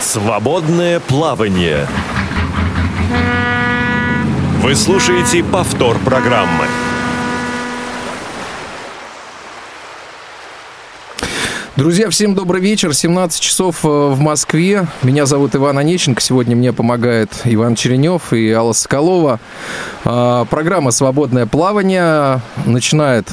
Свободное плавание. Вы слушаете повтор программы. Друзья, всем добрый вечер. 17 часов э, в Москве. Меня зовут Иван Онеченко. Сегодня мне помогает Иван Черенев и Алла Соколова. А, программа «Свободное плавание» начинает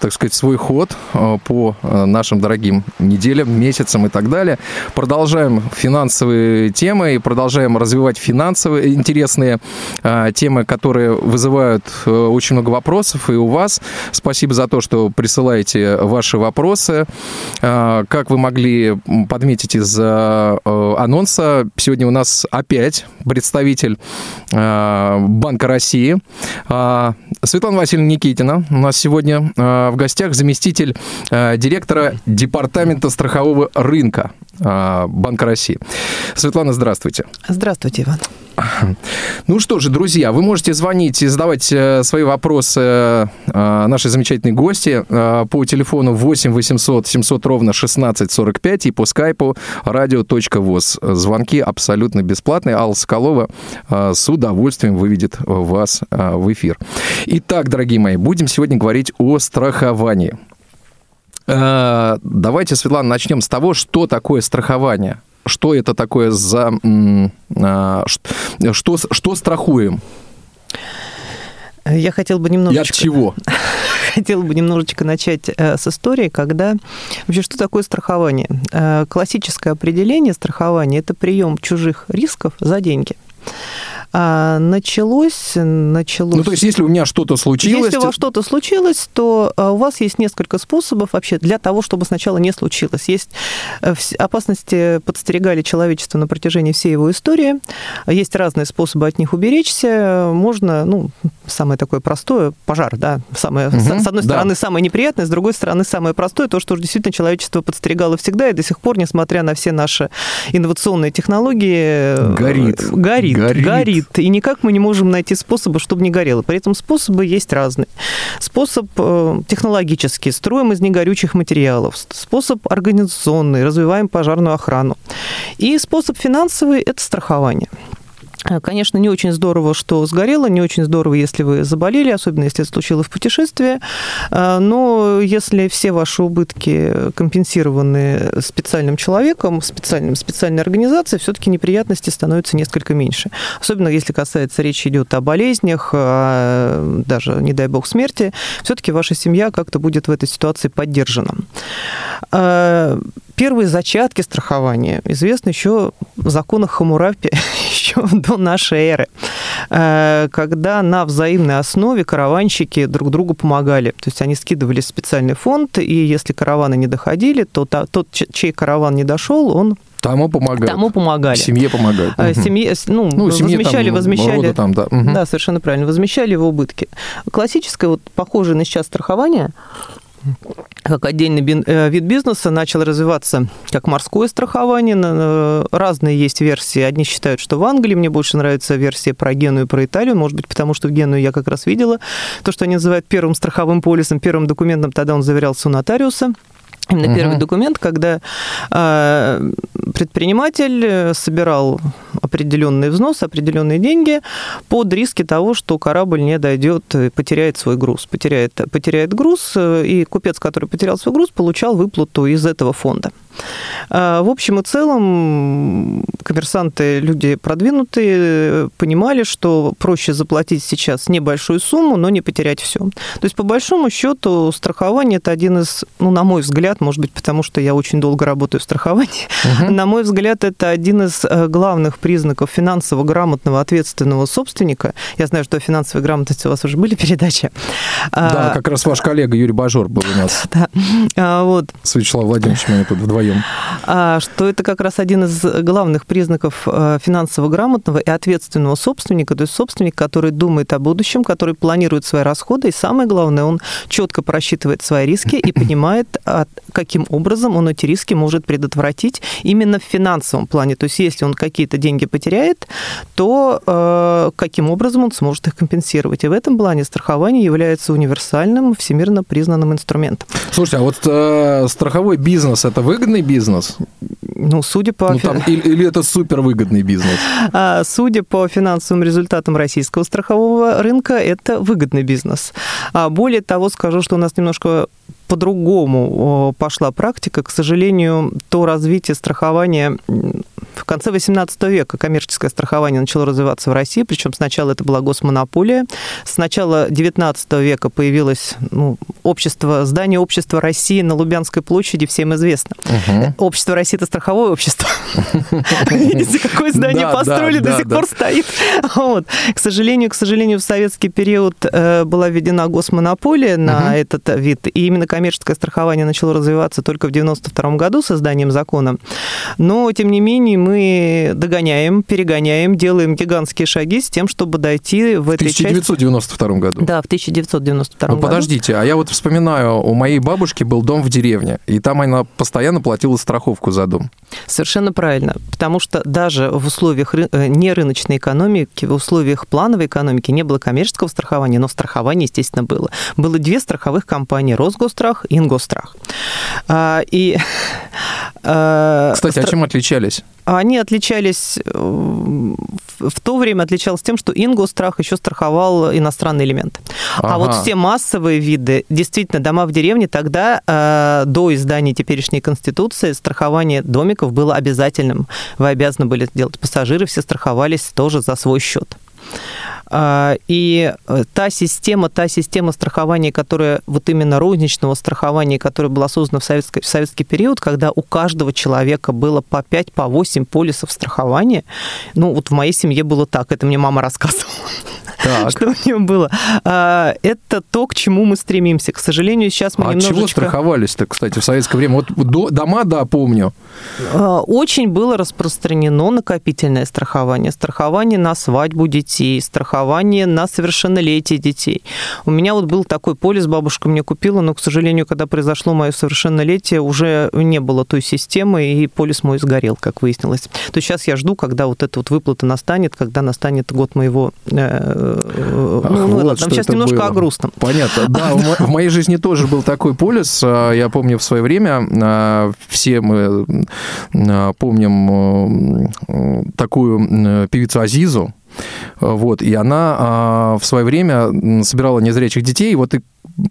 так сказать, свой ход э, по э, нашим дорогим неделям, месяцам и так далее. Продолжаем финансовые темы и продолжаем развивать финансовые интересные э, темы, которые вызывают очень много вопросов и у вас. Спасибо за то, что присылаете ваши вопросы. Как вы могли подметить из анонса, сегодня у нас опять представитель Банка России Светлана Васильевна Никитина. У нас сегодня в гостях заместитель э, директора Департамента страхового рынка э, Банка России. Светлана, здравствуйте. Здравствуйте, Иван. Ну что же, друзья, вы можете звонить и задавать свои вопросы нашей замечательной гости по телефону 8 800 700 ровно 1645 и по скайпу radio.voz. Звонки абсолютно бесплатные. Алла Соколова с удовольствием выведет вас в эфир. Итак, дорогие мои, будем сегодня говорить о страховании. Э, давайте, Светлана, начнем с того, что такое страхование. Что это такое за... Э, что, что страхуем? Я хотел бы немножечко... И от чего? Хотел бы немножечко начать э, с истории, когда... Вообще, что такое страхование? Классическое определение страхования – это прием чужих рисков за деньги. А, началось, началось... Ну, то есть, если у меня что-то случилось... Если у вас что-то случилось, то а, у вас есть несколько способов вообще для того, чтобы сначала не случилось. Есть э, опасности подстерегали человечество на протяжении всей его истории. Есть разные способы от них уберечься. Можно, ну, самое такое простое, пожар, да, самое, угу, с, с одной стороны, да. самое неприятное, с другой стороны, самое простое, то, что действительно человечество подстерегало всегда и до сих пор, несмотря на все наши инновационные технологии... Горит. Горит. Горит. горит горит, и никак мы не можем найти способа, чтобы не горело. При этом способы есть разные. Способ э, технологический, строим из негорючих материалов. Способ организационный, развиваем пожарную охрану. И способ финансовый – это страхование. Э, конечно, не очень здорово, что сгорело, не очень здорово, если вы заболели, особенно если это случилось в путешествии. Э, но если все ваши убытки компенсированы специальным человеком, специальным, специальной организацией, все-таки неприятности становятся несколько меньше. Особенно если касается речи идет о болезнях, о, даже, не дай бог, смерти, все-таки ваша семья как-то будет в этой ситуации поддержана. Э, первые зачатки страхования известны еще в законах Хамурапи, еще до нашей эры, э, когда на взаимной основе караванщики друг другу помогали. То есть они скидывали специальный фонд, и если караваны не доходили, то тот, чей караван не дошел, он Тому помогали. Тому помогали. Семье помогают. Угу. Семье, ну, ну семье возмещали, там, возмещали. там, да. Угу. Да, совершенно правильно. Возмещали его убытки. Классическое, вот похожее на сейчас страхование, как отдельный э, вид бизнеса начал развиваться как морское страхование. Разные есть версии. Одни считают, что в Англии. Мне больше нравится версия про Геную и про Италию. Может быть, потому что в Геную я как раз видела то, что они называют первым страховым полисом, первым документом. Тогда он заверялся у нотариуса. Именно угу. первый документ, когда э, предприниматель собирал определенный взнос, определенные деньги под риски того, что корабль не дойдет, потеряет свой груз. Потеряет, потеряет груз, э, и купец, который потерял свой груз, получал выплату из этого фонда. А, в общем и целом, коммерсанты, люди продвинутые, понимали, что проще заплатить сейчас небольшую сумму, но не потерять все. То есть, по большому счету, страхование – это один из, ну, на мой взгляд, может быть, потому что я очень долго работаю в страховании, угу. на мой взгляд, это один из э, главных признаков финансово грамотного, ответственного собственника. Я знаю, что о финансовой грамотности у вас уже были передачи. Да, а, как раз ваш коллега Юрий Бажор был у нас. Да, а, вот. С Вячеславом Владимировичем мы тут вдвоем вдвоем. А, что это как раз один из главных признаков э, финансово грамотного и ответственного собственника, то есть собственник, который думает о будущем, который планирует свои расходы, и самое главное, он четко просчитывает свои риски и понимает, каким образом он эти риски может предотвратить именно в финансовом плане. То есть если он какие-то деньги потеряет, то каким образом он сможет их компенсировать. И в этом плане страхование является универсальным, всемирно признанным инструментом. Слушайте, а вот э, страховой бизнес – это выгодный бизнес? Ну, судя по... Ну, там, или, или это супервыгодный бизнес? А, судя по финансовым результатам российского страхового рынка, это выгодный бизнес. А более того, скажу, что у нас немножко по-другому пошла практика. К сожалению, то развитие страхования в конце XVIII века коммерческое страхование начало развиваться в России, причем сначала это была госмонополия. С начала XIX века появилось ну, общество, здание общества России на Лубянской площади, всем известно. Угу. Общество России – это страховое общество. Видите, какое здание построили, до сих пор стоит. К сожалению, к сожалению, в советский период э, была введена госмонополия на этот вид, и именно коммерческое страхование начало развиваться только в 92 году созданием закона. Но, тем не менее, мы догоняем, перегоняем, делаем гигантские шаги с тем, чтобы дойти в, этой 1992 части... году? Да, в 1992 ну, году. Подождите, а я вот вспоминаю, у моей бабушки был дом в деревне, и там она постоянно платила страховку за дом. Совершенно правильно, потому что даже в условиях ры... Э, нерыночной экономики, в условиях плановой экономики не было коммерческого страхования, но страхование, естественно, было. Было две страховых компании – Росгострах и Ингострах. А, и, а, Кстати, стра... а чем отличались? Они отличались, э, в то время отличалось тем, что Ингострах еще страховал иностранный элемент. Ага. А вот все массовые виды, действительно, дома в деревне, тогда э, до издания теперешней Конституции страхование домиков было обязательным. Вы обязаны были делать. Пассажиры все страховались тоже за свой счет. А, и э, та система, та система страхования, которая вот именно розничного страхования, которая была создана в советский, в советский период, когда у каждого человека было по 5, по 8 полисов страхования, ну вот в моей семье было так, это мне мама рассказывала. Так. Что у нее было? А, это то, к чему мы стремимся. К сожалению, сейчас мы а немножечко... чего страховались-то, кстати, в советское время? Вот до, дома, да, помню. А, очень было распространено накопительное страхование. Страхование на свадьбу детей, страхование на совершеннолетие детей. У меня вот был такой полис, бабушка мне купила, но, к сожалению, когда произошло мое совершеннолетие, уже не было той системы, и полис мой сгорел, как выяснилось. То есть сейчас я жду, когда вот эта вот выплата настанет, когда настанет год моего э, Ах, ну, вот ладно, сейчас немножко было. о грустном. Понятно. Да, в моей жизни тоже был такой полис. А, я помню в свое время, а, все мы помним такую певицу Азизу, вот, и она в свое время собирала незрячих детей, вот и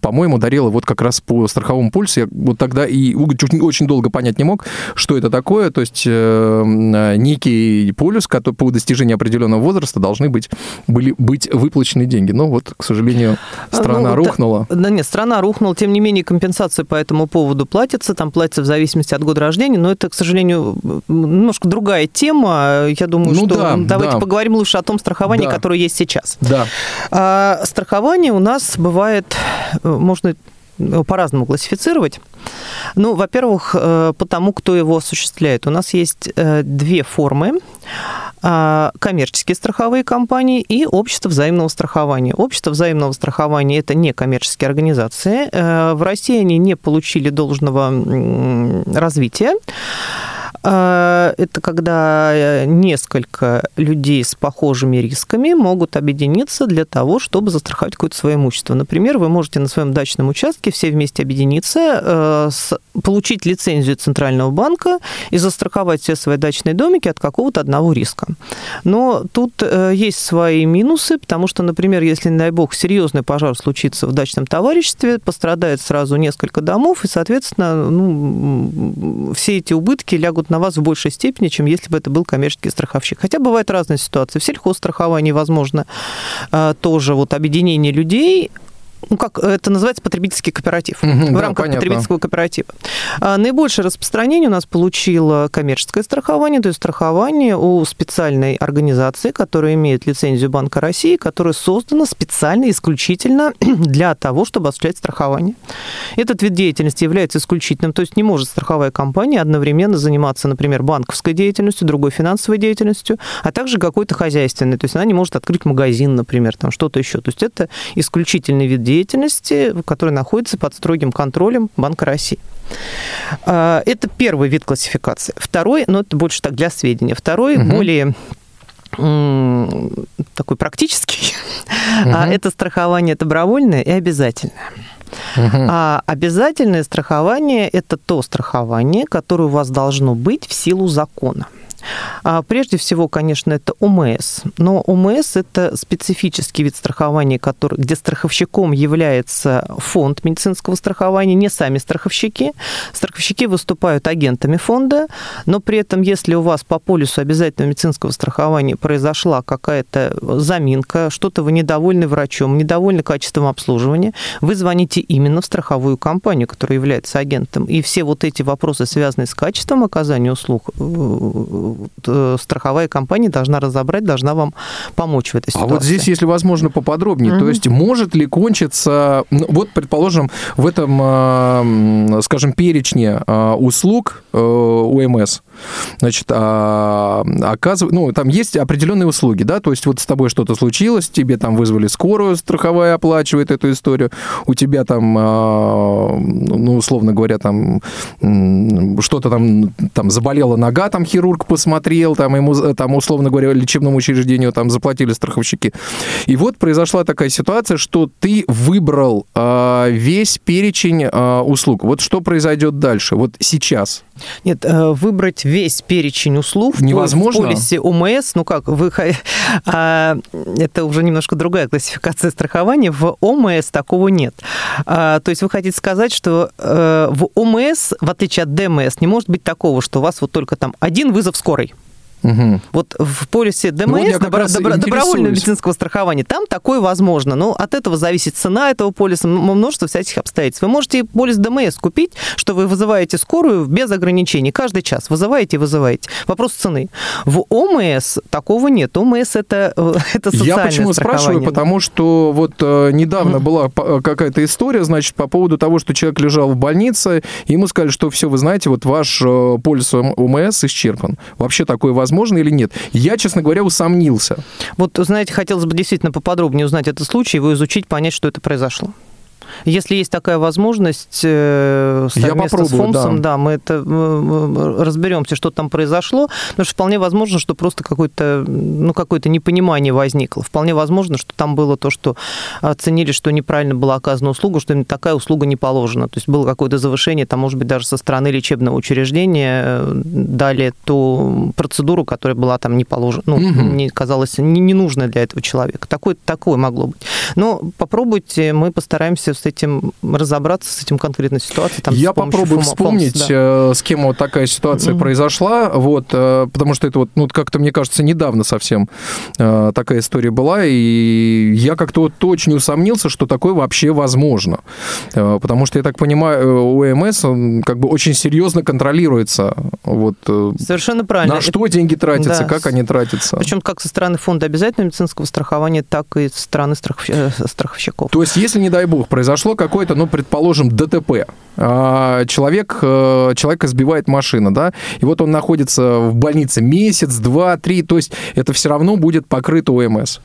по-моему, дарила вот как раз по страховому пульсу. Я вот тогда и очень долго понять не мог, что это такое. То есть э, некий полюс, который по достижении определенного возраста должны быть, были, быть выплачены деньги. Но вот, к сожалению, страна ну, рухнула. Да, да нет, страна рухнула. Тем не менее, компенсация по этому поводу платится. Там платится в зависимости от года рождения. Но это, к сожалению, немножко другая тема. Я думаю, ну, что да, давайте да. поговорим лучше о том страховании, да. которое есть сейчас. Да. А, страхование у нас бывает можно по-разному классифицировать. Ну, во-первых, э, потому кто его осуществляет. У нас есть э, две формы. А, коммерческие страховые компании и общество взаимного страхования. Общество взаимного страхования – это не коммерческие организации. Э, в России они не получили должного развития. А, это когда э, несколько людей с похожими рисками могут объединиться для того, чтобы застраховать какое-то свое имущество. Например, вы можете на своем дачном участке все вместе объединиться, э, получить лицензию Центрального банка и застраховать все свои дачные домики от какого-то одного риска. Но тут э, есть свои минусы, потому что, например, если, не дай бог, серьезный пожар случится в дачном товариществе, пострадает сразу несколько домов, и, соответственно, ну, все эти убытки лягут на вас в большей степени, чем если бы это был коммерческий страховщик. Хотя бывают разные ситуации. В сельхозстраховании возможно а, тоже вот объединение людей, ну, как это называется, потребительский кооператив, угу, в да, рамках понятно. потребительского кооператива. А, наибольшее распространение у нас получило коммерческое страхование, то есть страхование у специальной организации, которая имеет лицензию Банка России, которая создана специально, исключительно для того, чтобы осуществлять страхование. Этот вид деятельности является исключительным, то есть не может страховая компания одновременно заниматься, например, банковской деятельностью, другой финансовой деятельностью, а также какой-то хозяйственной. То есть она не может открыть магазин, например, там что-то еще. То есть это исключительный вид деятельности, который находится под строгим контролем Банка России. А, это первый вид классификации. Второй, ну это больше так для сведения, второй угу. более такой практический, угу. это страхование добровольное и обязательное. Угу. А обязательное страхование – это то страхование, которое у вас должно быть в силу закона. А, прежде всего, конечно, это ОМС. Но ОМС – это специфический вид страхования, который, где страховщиком является фонд медицинского страхования, не сами страховщики. Страховщики выступают агентами фонда, но при этом, если у вас по полису обязательного медицинского страхования произошла какая-то заминка, что-то вы недовольны врачом, недовольны качеством обслуживания, вы звоните именно в страховую компанию, которая является агентом. И все вот эти вопросы, связанные с качеством оказания услуг, э, страховая компания должна разобрать, должна вам помочь в этой ситуации. А вот здесь, если возможно, поподробнее, mm-hmm. то есть может ли кончиться, ну, вот, предположим, в этом, а, скажем, перечне а, услуг э, УМС, значит, а, оказывает, ну, там есть определенные услуги, да, то есть вот с тобой что-то случилось, тебе там вызвали скорую, страховая оплачивает эту историю, у тебя там, ну, условно говоря, там что-то там, там заболела нога, там хирург посмотрел, там ему, там, условно говоря, лечебному учреждению там заплатили страховщики. И вот произошла такая ситуация, что ты выбрал э, весь перечень э, услуг. Вот что произойдет дальше, вот сейчас? Нет, э, выбрать весь перечень услуг невозможно. В полисе ОМС, ну как, вы, а, это уже немножко другая классификация страхования. В ОМС такого нет. А, то есть вы хотите сказать, что э, в ОМС, в отличие от ДМС, не может быть такого, что у вас вот только там один вызов скорой. Угу. Вот в полисе ДМС, ну, вот добро, добро, добровольного медицинского страхования, там такое возможно. Но от этого зависит цена этого полиса, множество всяких обстоятельств. Вы можете полис ДМС купить, что вы вызываете скорую без ограничений. Каждый час вызываете и вызываете. Вопрос цены. В ОМС такого нет. ОМС это, это социальное Я почему спрашиваю? Потому что вот э, недавно была какая-то история, значит, по поводу того, что человек лежал в больнице, ему сказали, что все, вы знаете, вот ваш э, полис ОМС исчерпан. Вообще такое возможно возможно или нет. Я, честно говоря, усомнился. Вот, знаете, хотелось бы действительно поподробнее узнать этот случай, его изучить, понять, что это произошло. Если есть такая возможность э, совместно с ФОМСом, да. да, мы это разберемся, что там произошло, потому что вполне возможно, что просто какое-то ну, какое непонимание возникло. Вполне возможно, что там было то, что оценили, что неправильно была оказана услуга, что именно такая услуга не положена. То есть было какое-то завышение, там, может быть, даже со стороны лечебного учреждения э, дали ту процедуру, которая была там не положена, ну, угу. не казалось не, не нужной для этого человека. Такое, такое могло быть. Но попробуйте, мы постараемся с этим разобраться, с этим конкретной ситуацией. Там, Я попробую фома, вспомнить, фомс, да. Э, с кем вот такая ситуация mm-hmm. произошла, вот, э, потому что это вот, ну, как-то, мне кажется, недавно совсем э, такая история была, и я как-то вот очень усомнился, что такое вообще возможно. Потому что, я так понимаю, ОМС, он как бы очень серьезно контролируется. Вот, Совершенно правильно. На что деньги тратятся, да. как они тратятся. Причем как со стороны фонда обязательного медицинского страхования, так и со стороны страховщиков. То есть, если, не дай бог, произошло произошло какое-то, ну, предположим, ДТП. А, человек, э, человека сбивает машина, да, и вот он находится в больнице месяц, два, три, то есть это все равно будет покрыто ОМС.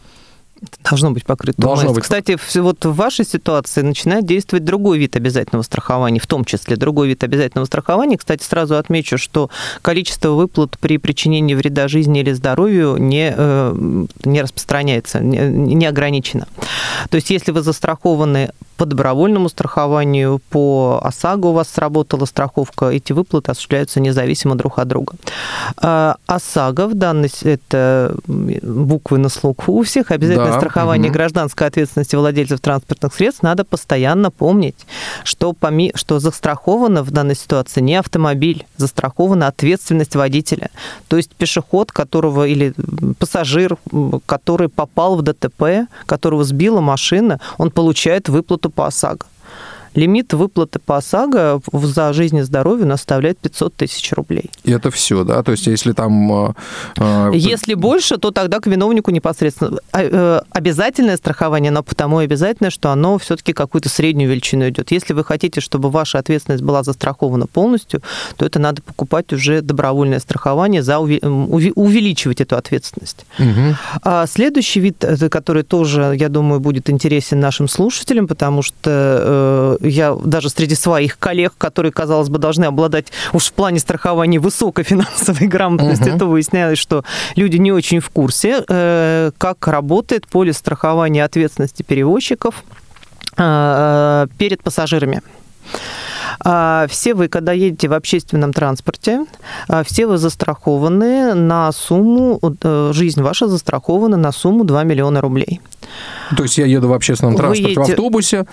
Должно быть покрыто. Должно быть. Кстати, вот в вашей ситуации начинает действовать другой вид обязательного страхования, в том числе другой вид обязательного страхования. Кстати, сразу отмечу, что количество выплат при причинении вреда жизни или здоровью не, э, не распространяется, не, ограничено. То есть, если вы застрахованы по добровольному страхованию, по ОСАГО у вас сработала страховка, эти выплаты осуществляются независимо друг от друга. А ОСАГО в данной, это буквы на слуху у всех, обязательное да, страхование угу. гражданской ответственности владельцев транспортных средств, надо постоянно помнить, что, поми, что застраховано в данной ситуации не автомобиль, застрахована ответственность водителя. То есть пешеход, которого или пассажир, который попал в ДТП, которого сбила машина, он получает выплату по ОСАГО. Лимит выплаты по ОСАГО за жизнь и здоровье у нас составляет 500 тысяч рублей. И это все, да? То есть если там... Э, если больше, то тогда к виновнику непосредственно. А, э, обязательное страхование, но потому и обязательное, что оно все-таки какую-то среднюю величину идет. Если вы хотите, чтобы ваша ответственность была застрахована полностью, то это надо покупать уже добровольное страхование, за увеличивать эту ответственность. Угу. Следующий вид, э, который тоже, я думаю, будет интересен нашим слушателям, потому что я даже среди своих коллег, которые, казалось бы, должны обладать уж в плане страхования высокой финансовой грамотности, угу. то выяснялось, что люди не очень в курсе, э, как работает полис страхования ответственности перевозчиков перед пассажирами. А, все вы, когда едете в общественном транспорте, а, все вы застрахованы на сумму, э, жизнь ваша застрахована на сумму 2 миллиона рублей. То есть я еду в общественном транспорте, едете... в автобусе,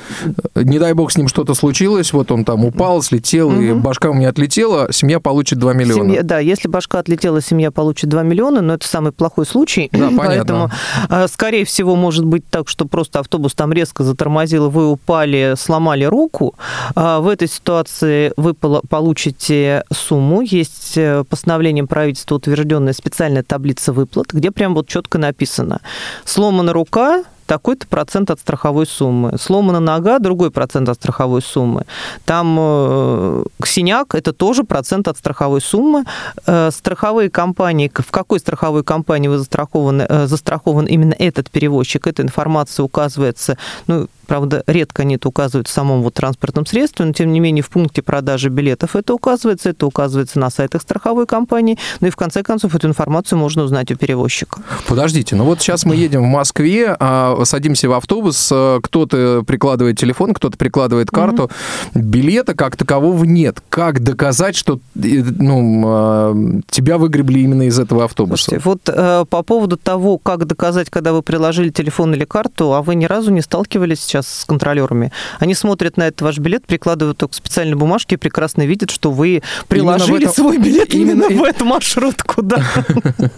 не дай бог с ним что-то случилось, вот он там упал, слетел, угу. и башка у меня отлетела, семья получит 2 миллиона. Семья, да, если башка отлетела, семья получит 2 миллиона, но это самый плохой случай. Да, понятно. Поэтому, а, скорее всего, может быть так, что просто автобус там резко затормозил, вы упали, сломали руку. В этой ситуации ситуации вы получите сумму, есть э, постановлением правительства утвержденная специальная таблица выплат, где прям вот четко написано, сломана рука, такой-то процент от страховой суммы. Сломана нога, другой процент от страховой суммы. Там э, синяк, это тоже процент от страховой суммы. Э, страховые компании, в какой страховой компании вы застрахованы, э, застрахован именно этот перевозчик, эта информация указывается, ну, Правда, редко они это указывают в самом вот транспортном средстве, но тем не менее в пункте продажи билетов это указывается, это указывается на сайтах страховой компании, ну и в конце концов эту информацию можно узнать у перевозчика. Подождите, ну вот сейчас мы едем в Москве, а садимся в автобус, а, кто-то прикладывает телефон, кто-то прикладывает карту, угу. билета как такового нет. Как доказать, что ну, а, тебя выгребли именно из этого автобуса? Слушайте, вот э, по поводу того, как доказать, когда вы приложили телефон или карту, а вы ни разу не сталкивались сейчас сейчас с контролерами. Они смотрят на этот ваш билет, прикладывают только специальные бумажки и прекрасно видят, что вы приложили этом... свой билет именно, именно в эту маршрутку, да.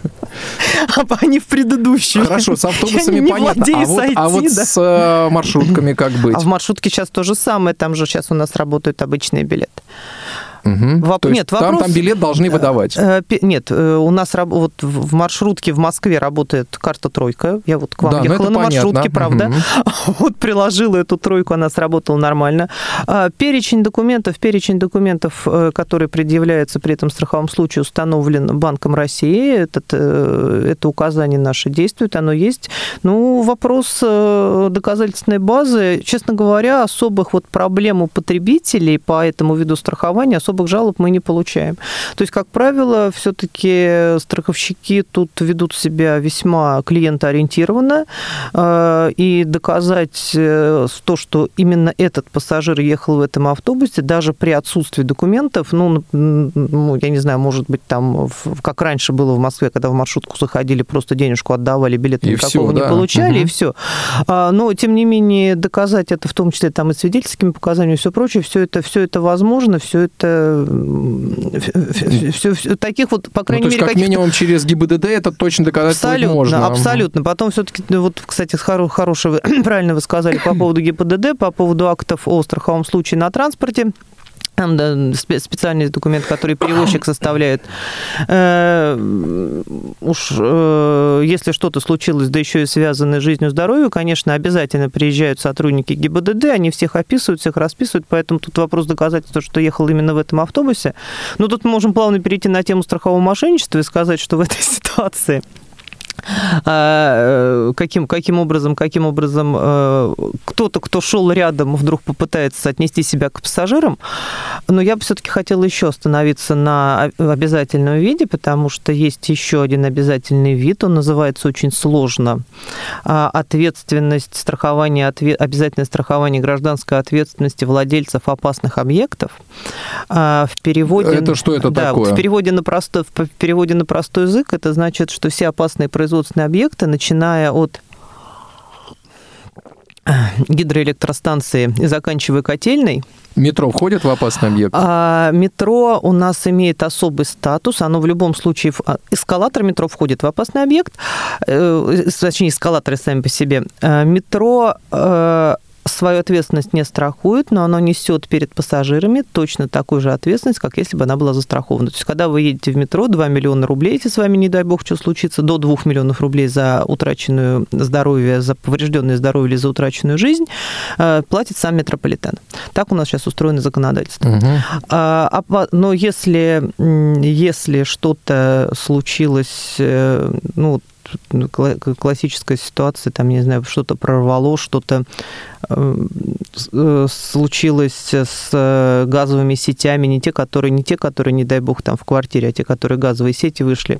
А не в предыдущую. Хорошо, с автобусами понятно. А вот, а вот с э, маршрутками как быть? А в маршрутке сейчас то же самое, там же сейчас у нас работают обычные билеты. Угу. Воп... нет, там, вопрос... там билет должны э, выдавать. Э, нет, э, у нас вот в маршрутке в Москве работает карта тройка. Я вот к вам да, ну ехала на маршрутке, правда. Угу. Вот приложила эту тройку, она сработала нормально. А, перечень документов, перечень документов, которые предъявляются при этом страховом случае, установлен Банком России. Этот, это указание наше действует, оно есть. Ну, вопрос доказательственной базы, честно говоря, особых вот проблем у потребителей по этому виду страхования особо особых жалоб мы не получаем. То есть, как правило, все-таки страховщики тут ведут себя весьма клиентоориентированно, э, и доказать э, то, что именно этот пассажир ехал в этом автобусе, даже при отсутствии документов, ну, ну я не знаю, может быть, там, как раньше было в Москве, когда в маршрутку заходили, просто денежку отдавали, билета и никакого все, не да. получали, угу. и все. А, но, тем не менее, доказать это, в том числе там и свидетельскими показаниями, и все прочее, все это, все это возможно, все это все, все, таких вот, по крайней ну, то мере, как минимум через ГИБДД это точно доказать можно. Абсолютно. Потом все-таки, ну, вот, кстати, хорошего, правильно вы сказали по поводу ГИБДД, по поводу актов о страховом случае на транспорте. Там да, специальный документ, который перевозчик составляет. Э, уж э, если что-то случилось, да еще и связанное с жизнью и здоровьем, конечно, обязательно приезжают сотрудники ГИБДД, они всех описывают, всех расписывают, поэтому тут вопрос доказательства, что ехал именно в этом автобусе. Но тут мы можем плавно перейти на тему страхового мошенничества и сказать, что в этой ситуации каким, каким образом, каким образом э, кто-то, кто шел рядом, вдруг попытается отнести себя к пассажирам. Но я бы все-таки хотела еще остановиться на обязательном виде, потому что есть еще один обязательный вид, он называется очень сложно. А, ответственность страхования, обязательное страхование гражданской ответственности владельцев опасных объектов. А, в переводе... Это что это да, такое? В, переводе на простой, в переводе на простой язык это значит, что все опасные производственные объекты, начиная от гидроэлектростанции и заканчивая котельной. Метро входит в опасный объект? А, метро у нас имеет особый статус. Оно в любом случае... А, эскалатор метро входит в опасный объект. Э, точнее, эскалаторы сами по себе. А, метро э, свою ответственность не страхует, но оно несет перед пассажирами точно такую же ответственность, как если бы она была застрахована. То есть, когда вы едете в метро, 2 миллиона рублей, если с вами, не дай бог, что случится, до 2 миллионов рублей за утраченное здоровье, за поврежденное здоровье или за утраченную жизнь, э, платит сам метрополитен. Так у нас сейчас устроено законодательство. Угу. Но если, если что-то случилось, э, ну, классическая ситуация, там, не знаю, что-то прорвало, что-то э, э, случилось с э, газовыми сетями, не те, которые, не те, которые, не дай бог, там в квартире, а те, которые газовые сети вышли.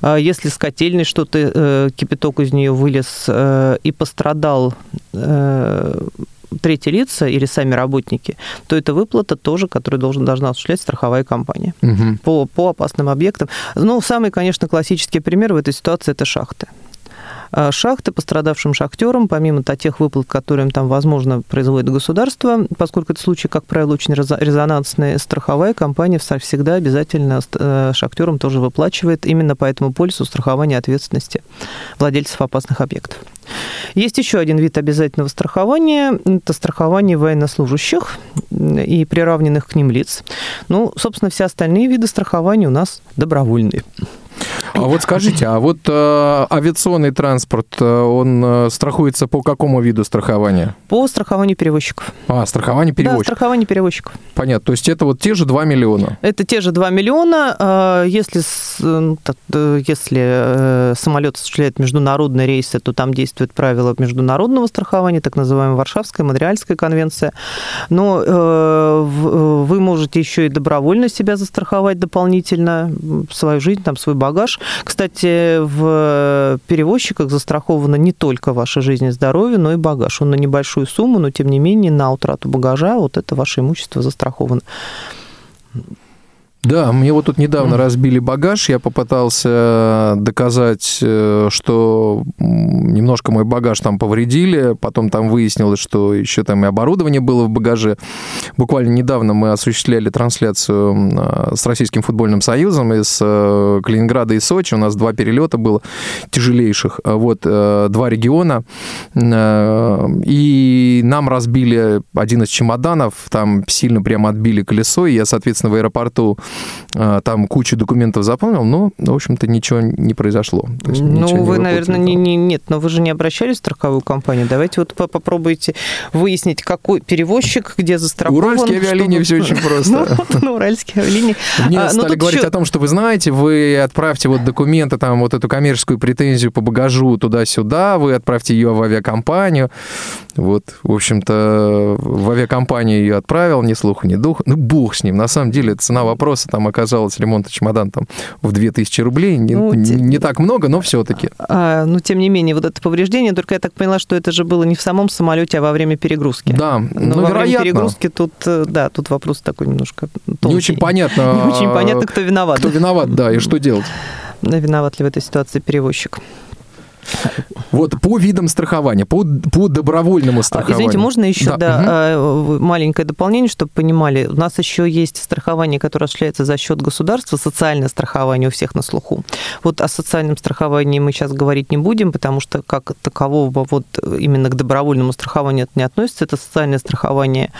А если с котельной что-то, кипяток из нее вылез и пострадал третьи лица или сами работники, то это выплата тоже, которую должен, должна осуществлять страховая компания угу. по, по опасным объектам. Ну, самый, конечно, классический пример в этой ситуации – это шахты. А, шахты пострадавшим шахтерам, помимо тех выплат, которые им там, возможно, производит государство, поскольку это случай, как правило, очень резонансный, страховая компания всегда обязательно э, шахтерам тоже выплачивает именно по этому полису страхования ответственности владельцев опасных объектов. Есть еще один вид обязательного страхования. Это страхование военнослужащих и приравненных к ним лиц. Ну, собственно, все остальные виды страхования у нас добровольные. А вот скажите, а вот э, авиационный транспорт, э, он э, страхуется по какому виду страхования? По страхованию перевозчиков. А, страхование перевозчиков. Да, страхование перевозчиков. Понятно. То есть это вот те же 2 миллиона? Это те же 2 миллиона. Э, если, ну, если самолет осуществляет международные рейсы, то там действует правило международного страхования, так называемая Варшавская, Монреальская конвенция. Но вы можете еще и добровольно себя застраховать дополнительно, свою жизнь, там, свой багаж. Кстати, в перевозчиках застрахована не только ваша жизнь и здоровье, но и багаж. Он на небольшую сумму, но тем не менее на утрату багажа вот это ваше имущество застраховано. Да, мне вот тут недавно разбили багаж, я попытался доказать, э, что немножко мой багаж там повредили, потом там выяснилось, что еще там и оборудование было в багаже. Буквально недавно мы осуществляли трансляцию а, с Российским футбольным союзом из э, Калининграда и Сочи, у нас два перелета было тяжелейших, вот, э, два региона, и нам разбили один из чемоданов, там сильно прямо отбили колесо, и я, соответственно, в аэропорту там кучу документов заполнил, но, в общем-то, ничего не произошло. ну, вы, наверное, не, не, нет, но вы же не обращались в страховую компанию. Давайте вот попробуйте выяснить, какой перевозчик, где застрахован. Уральские авиалинии чтобы... все очень просто. Ну, вот, ну, уральские авиалинии. Мне а, стали говорить о том, что вы знаете, вы отправьте вот документы, там, вот эту коммерческую претензию по багажу туда-сюда, вы отправьте ее в авиакомпанию. Вот, в общем-то, в авиакомпанию ее отправил, ни слуха, ни духа. Ну, бог с ним. На самом деле, цена вопроса там оказалась ремонта чемодан там в 2000 рублей. Не, ну, не, не так много, но все-таки. А, но, тем не менее, вот это повреждение, только я так поняла, что это же было не в самом самолете, а во время перегрузки. Да, но ну, во вероятно. время перегрузки тут, э, да, тут вопрос такой немножко тонкий. Не очень понятно. Не очень понятно, кто виноват. Кто виноват, да, и что делать. Виноват ли в этой ситуации перевозчик? Вот по видам страхования, по, по добровольному а, страхованию. Извините, можно еще да. Да, угу. маленькое дополнение, чтобы понимали. У нас еще есть страхование, которое осуществляется за счет государства, социальное страхование у всех на слуху. Вот о социальном страховании мы сейчас говорить не будем, потому что как такового вот именно к добровольному страхованию это не относится. Это социальное страхование,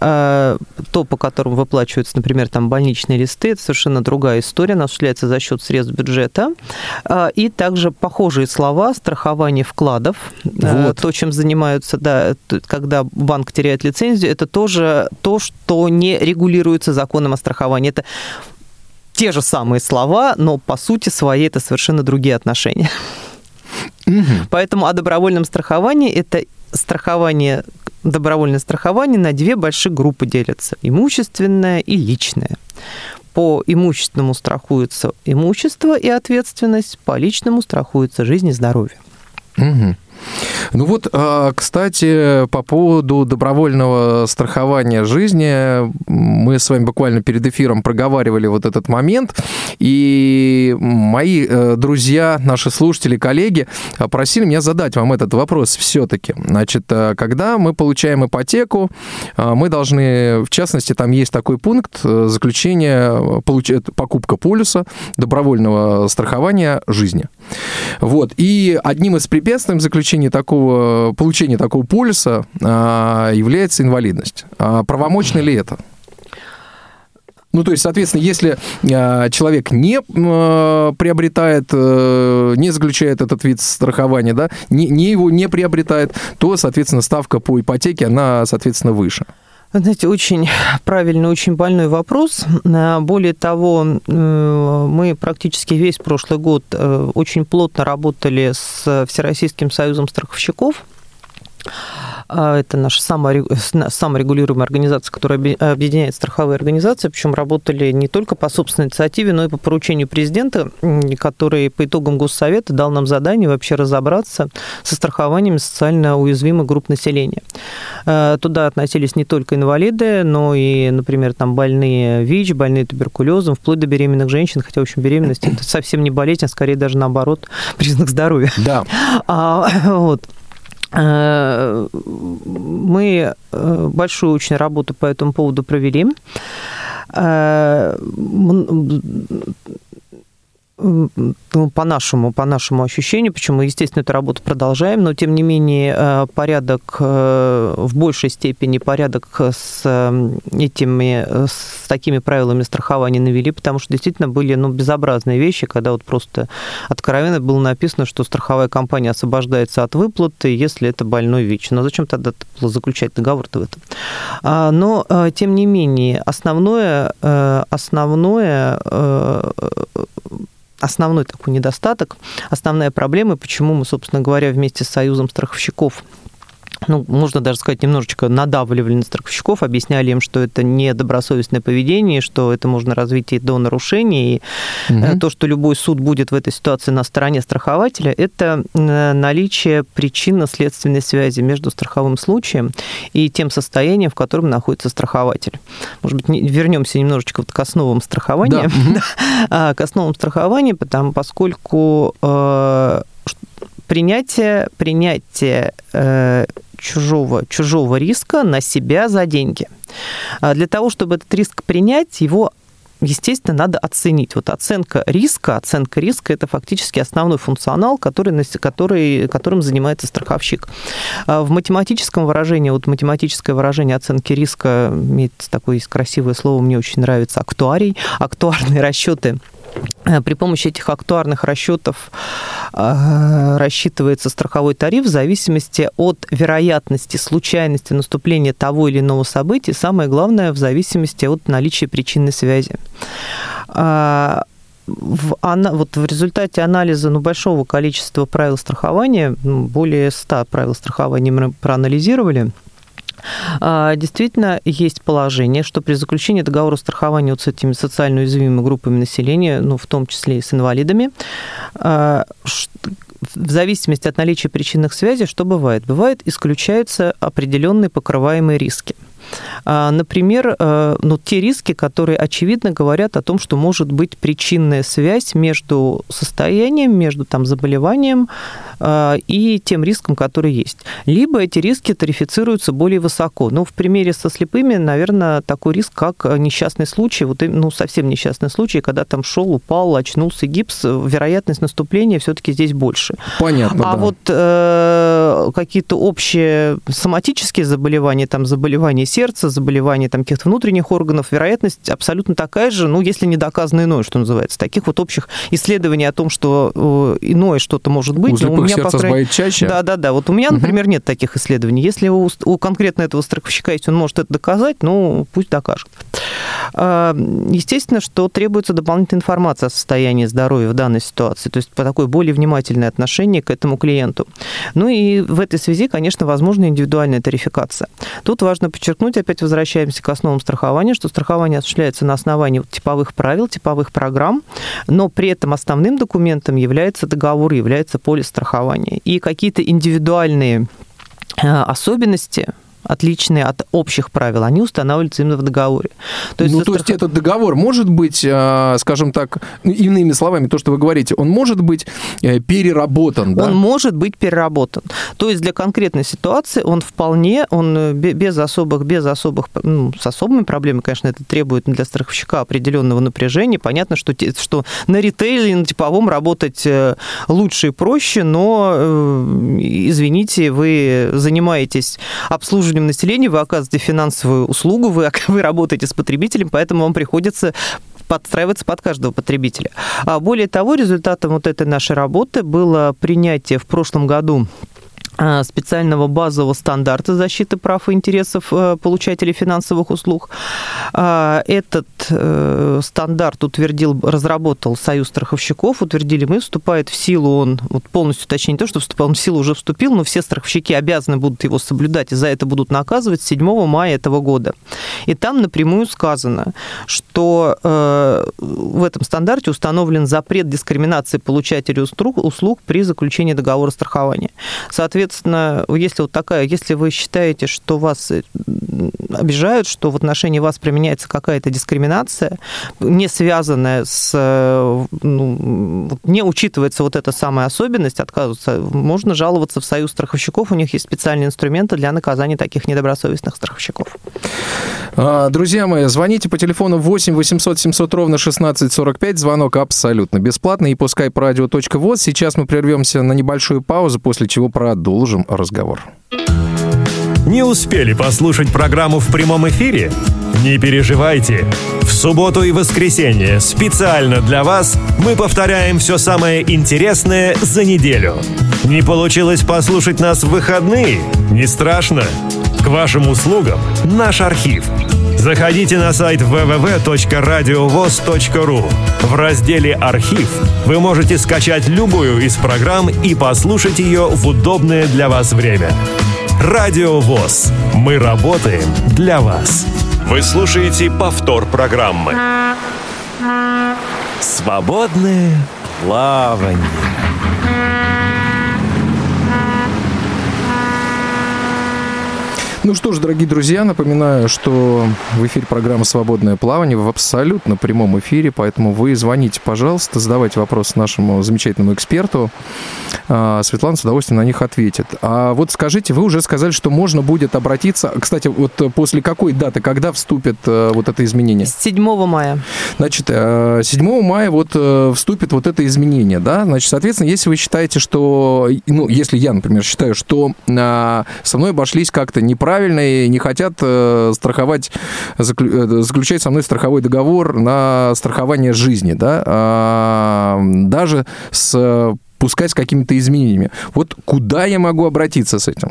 э, то, по которому выплачиваются, например, там больничные листы, это совершенно другая история, она осуществляется за счет средств бюджета. И также похожие слова права, страхование вкладов, э, вот. то, чем занимаются, да, когда банк теряет лицензию, это тоже то, что не регулируется законом о страховании. Это те же самые слова, но по сути своей это совершенно другие отношения. Угу. Поэтому о добровольном страховании это страхование, добровольное страхование на две большие группы делятся. Имущественное и личное по имущественному страхуется имущество и ответственность, по личному страхуется жизнь и здоровье. Угу. Ну вот, а, кстати, по поводу добровольного страхования жизни, мы с вами буквально перед эфиром проговаривали вот этот момент, и мои э, друзья, наши слушатели, коллеги просили меня задать вам этот вопрос все-таки. Значит, э, когда мы получаем ипотеку, э, мы должны, в частности, там есть такой пункт заключения, покупка полюса добровольного страхования жизни. Вот, и одним из препятствий заключения такого получения такого полиса а, является инвалидность. А правомочно ли это? Ну, то есть, соответственно, если э, человек не э, приобретает, э, не заключает этот вид страхования, да, не, не его не приобретает, то, соответственно, ставка по ипотеке, она, соответственно, выше. Знаете, очень правильный, очень больной вопрос. Более того, мы практически весь прошлый год очень плотно работали с Всероссийским союзом страховщиков это наша саморегулируемая организация, которая объединяет страховые организации, причем работали не только по собственной инициативе, но и по поручению президента, который по итогам Госсовета дал нам задание вообще разобраться со страхованием социально уязвимых групп населения. А, туда относились не только инвалиды, но и, например, там больные ВИЧ, больные туберкулезом, вплоть до беременных женщин, хотя, в общем, беременность – это совсем не болезнь, а скорее даже наоборот признак здоровья. Да. А, вот. Э, мы э, большую очень работу по этому поводу провели. Э, ну, по нашему, по нашему ощущению, почему, естественно, эту работу продолжаем, но, тем не менее, э, порядок э, в большей степени, порядок с этими, с такими правилами страхования навели, потому что действительно были, ну, безобразные вещи, когда вот просто откровенно было написано, что страховая компания освобождается от выплаты, если это больной ВИЧ. Но зачем тогда заключать договор-то в этом? А, но, э, тем не менее, основное, основное основной такой недостаток, основная проблема, почему мы, собственно говоря, вместе с Союзом страховщиков ну, можно даже сказать, немножечко надавливали на страховщиков, объясняли им, что это не добросовестное поведение, что это можно развить и до нарушений. И угу. то, что любой суд будет в этой ситуации на стороне страхователя, это э, наличие причинно-следственной связи между страховым случаем и тем состоянием, в котором находится страхователь. Может быть, вернемся немножечко вот к основам страхования. Да. к основам страхования, потому, поскольку э, принятие, принятие чужого, чужого риска на себя за деньги. А для того, чтобы этот риск принять, его естественно, надо оценить. Вот оценка риска, оценка риска – это фактически основной функционал, который, который, которым занимается страховщик. А в математическом выражении, вот математическое выражение оценки риска имеет такое красивое слово, мне очень нравится, актуарий, актуарные расчеты – при помощи этих актуарных расчетов э, рассчитывается страховой тариф в зависимости от вероятности, случайности наступления того или иного события, самое главное, в зависимости от наличия причинной связи. А, в, вот в результате анализа ну, большого количества правил страхования, более 100 правил страхования мы проанализировали, действительно есть положение, что при заключении договора страхования вот с этими социально уязвимыми группами населения, ну, в том числе и с инвалидами, а, в зависимости от наличия причинных связей, что бывает? Бывает, исключаются определенные покрываемые риски – а, например, э, ну, те риски, которые очевидно говорят о том, что может быть причинная связь между состоянием, между там, заболеванием э, и тем риском, который есть. Либо эти риски тарифицируются более высоко. Ну, в примере со слепыми, наверное, такой риск, как несчастный случай, вот, ну, совсем несчастный случай, когда там шел, упал, очнулся гипс, вероятность наступления все-таки здесь больше. Понятно, А да. вот э, какие-то общие соматические заболевания, там заболевания сердца, заболевания там, каких-то внутренних органов, вероятность абсолютно такая же, ну, если не доказано иное, что называется. Таких вот общих исследований о том, что э, иное что-то может быть. У у меня, сердце крайней... чаще? Да, да, да. Вот у меня, например, угу. нет таких исследований. Если у, у конкретно этого страховщика есть, он может это доказать, ну, пусть докажет. А, естественно, что требуется дополнительная информация о состоянии здоровья в данной ситуации, то есть по такое более внимательное отношение к этому клиенту. Ну и в этой связи, конечно, возможна индивидуальная тарификация. Тут важно подчеркнуть, опять возвращаемся к основам страхования, что страхование осуществляется на основании типовых правил, типовых программ, но при этом основным документом является договор, является полис страхования. И какие-то индивидуальные э, особенности отличные от общих правил, они устанавливаются именно в договоре. То есть, ну, то есть этот договор может быть, а, скажем так, ну, иными словами, то, что вы говорите, он может быть э, переработан, да? Он может быть переработан. То есть для конкретной ситуации он вполне, он э, без особых, без особых, ну, с особыми проблемами, конечно, это требует для страховщика определенного напряжения. Понятно, что, что на ритейле, на типовом работать э, лучше и проще, но, извините, вы занимаетесь обслуживанием обслуживанием населения, вы оказываете финансовую услугу, вы, вы работаете с потребителем, поэтому вам приходится подстраиваться под каждого потребителя. А более того, результатом вот этой нашей работы было принятие в прошлом году специального базового стандарта защиты прав и интересов э, получателей финансовых услуг. Э, этот стандарт утвердил, разработал Союз страховщиков, утвердили мы, вступает в силу он, вот полностью, точнее не то, что вступал, он в силу уже вступил, но все страховщики обязаны будут его соблюдать, и за это будут наказывать 7 мая этого года. И там напрямую сказано, что в этом стандарте установлен запрет дискриминации получателей услуг при заключении договора страхования. Соответственно, соответственно, если вот такая, если вы считаете, что вас э, обижают, что в отношении вас применяется какая-то дискриминация, не связанная с, э, ну, не учитывается вот эта самая особенность, отказываться, можно жаловаться в Союз страховщиков, у них есть специальные инструменты для наказания таких недобросовестных страховщиков. А, друзья мои, звоните по телефону 8 800 700 ровно 1645, звонок абсолютно бесплатный. И по skype Сейчас мы прервемся на небольшую паузу, после чего продолжим разговор. Не успели послушать программу в прямом эфире? Не переживайте. В субботу и воскресенье специально для вас мы повторяем все самое интересное за неделю. Не получилось послушать нас в выходные? Не страшно. К вашим услугам наш архив. Заходите на сайт www.radiovoz.ru. В разделе «Архив» вы можете скачать любую из программ и послушать ее в удобное для вас время. Радио ВОЗ. Мы работаем для вас. Вы слушаете повтор программы. Свободное плавание. Ну что ж, дорогие друзья, напоминаю, что в эфире программа «Свободное плавание» в абсолютно прямом эфире, поэтому вы звоните, пожалуйста, задавайте вопросы нашему замечательному эксперту. А, Светлана с удовольствием на них ответит. А вот скажите, вы уже сказали, что можно будет обратиться... Кстати, вот после какой даты, когда вступит э, вот это изменение? 7 мая. Значит, 7 э, мая вот э, вступит вот это изменение, да? Значит, соответственно, если вы считаете, что... Ну, если я, например, считаю, что а, со мной обошлись как-то неправильно, правильно и не хотят э, страховать, э, заключать со мной страховой договор на страхование жизни, да, а, даже с пускай с какими-то изменениями. Вот куда я могу обратиться с этим?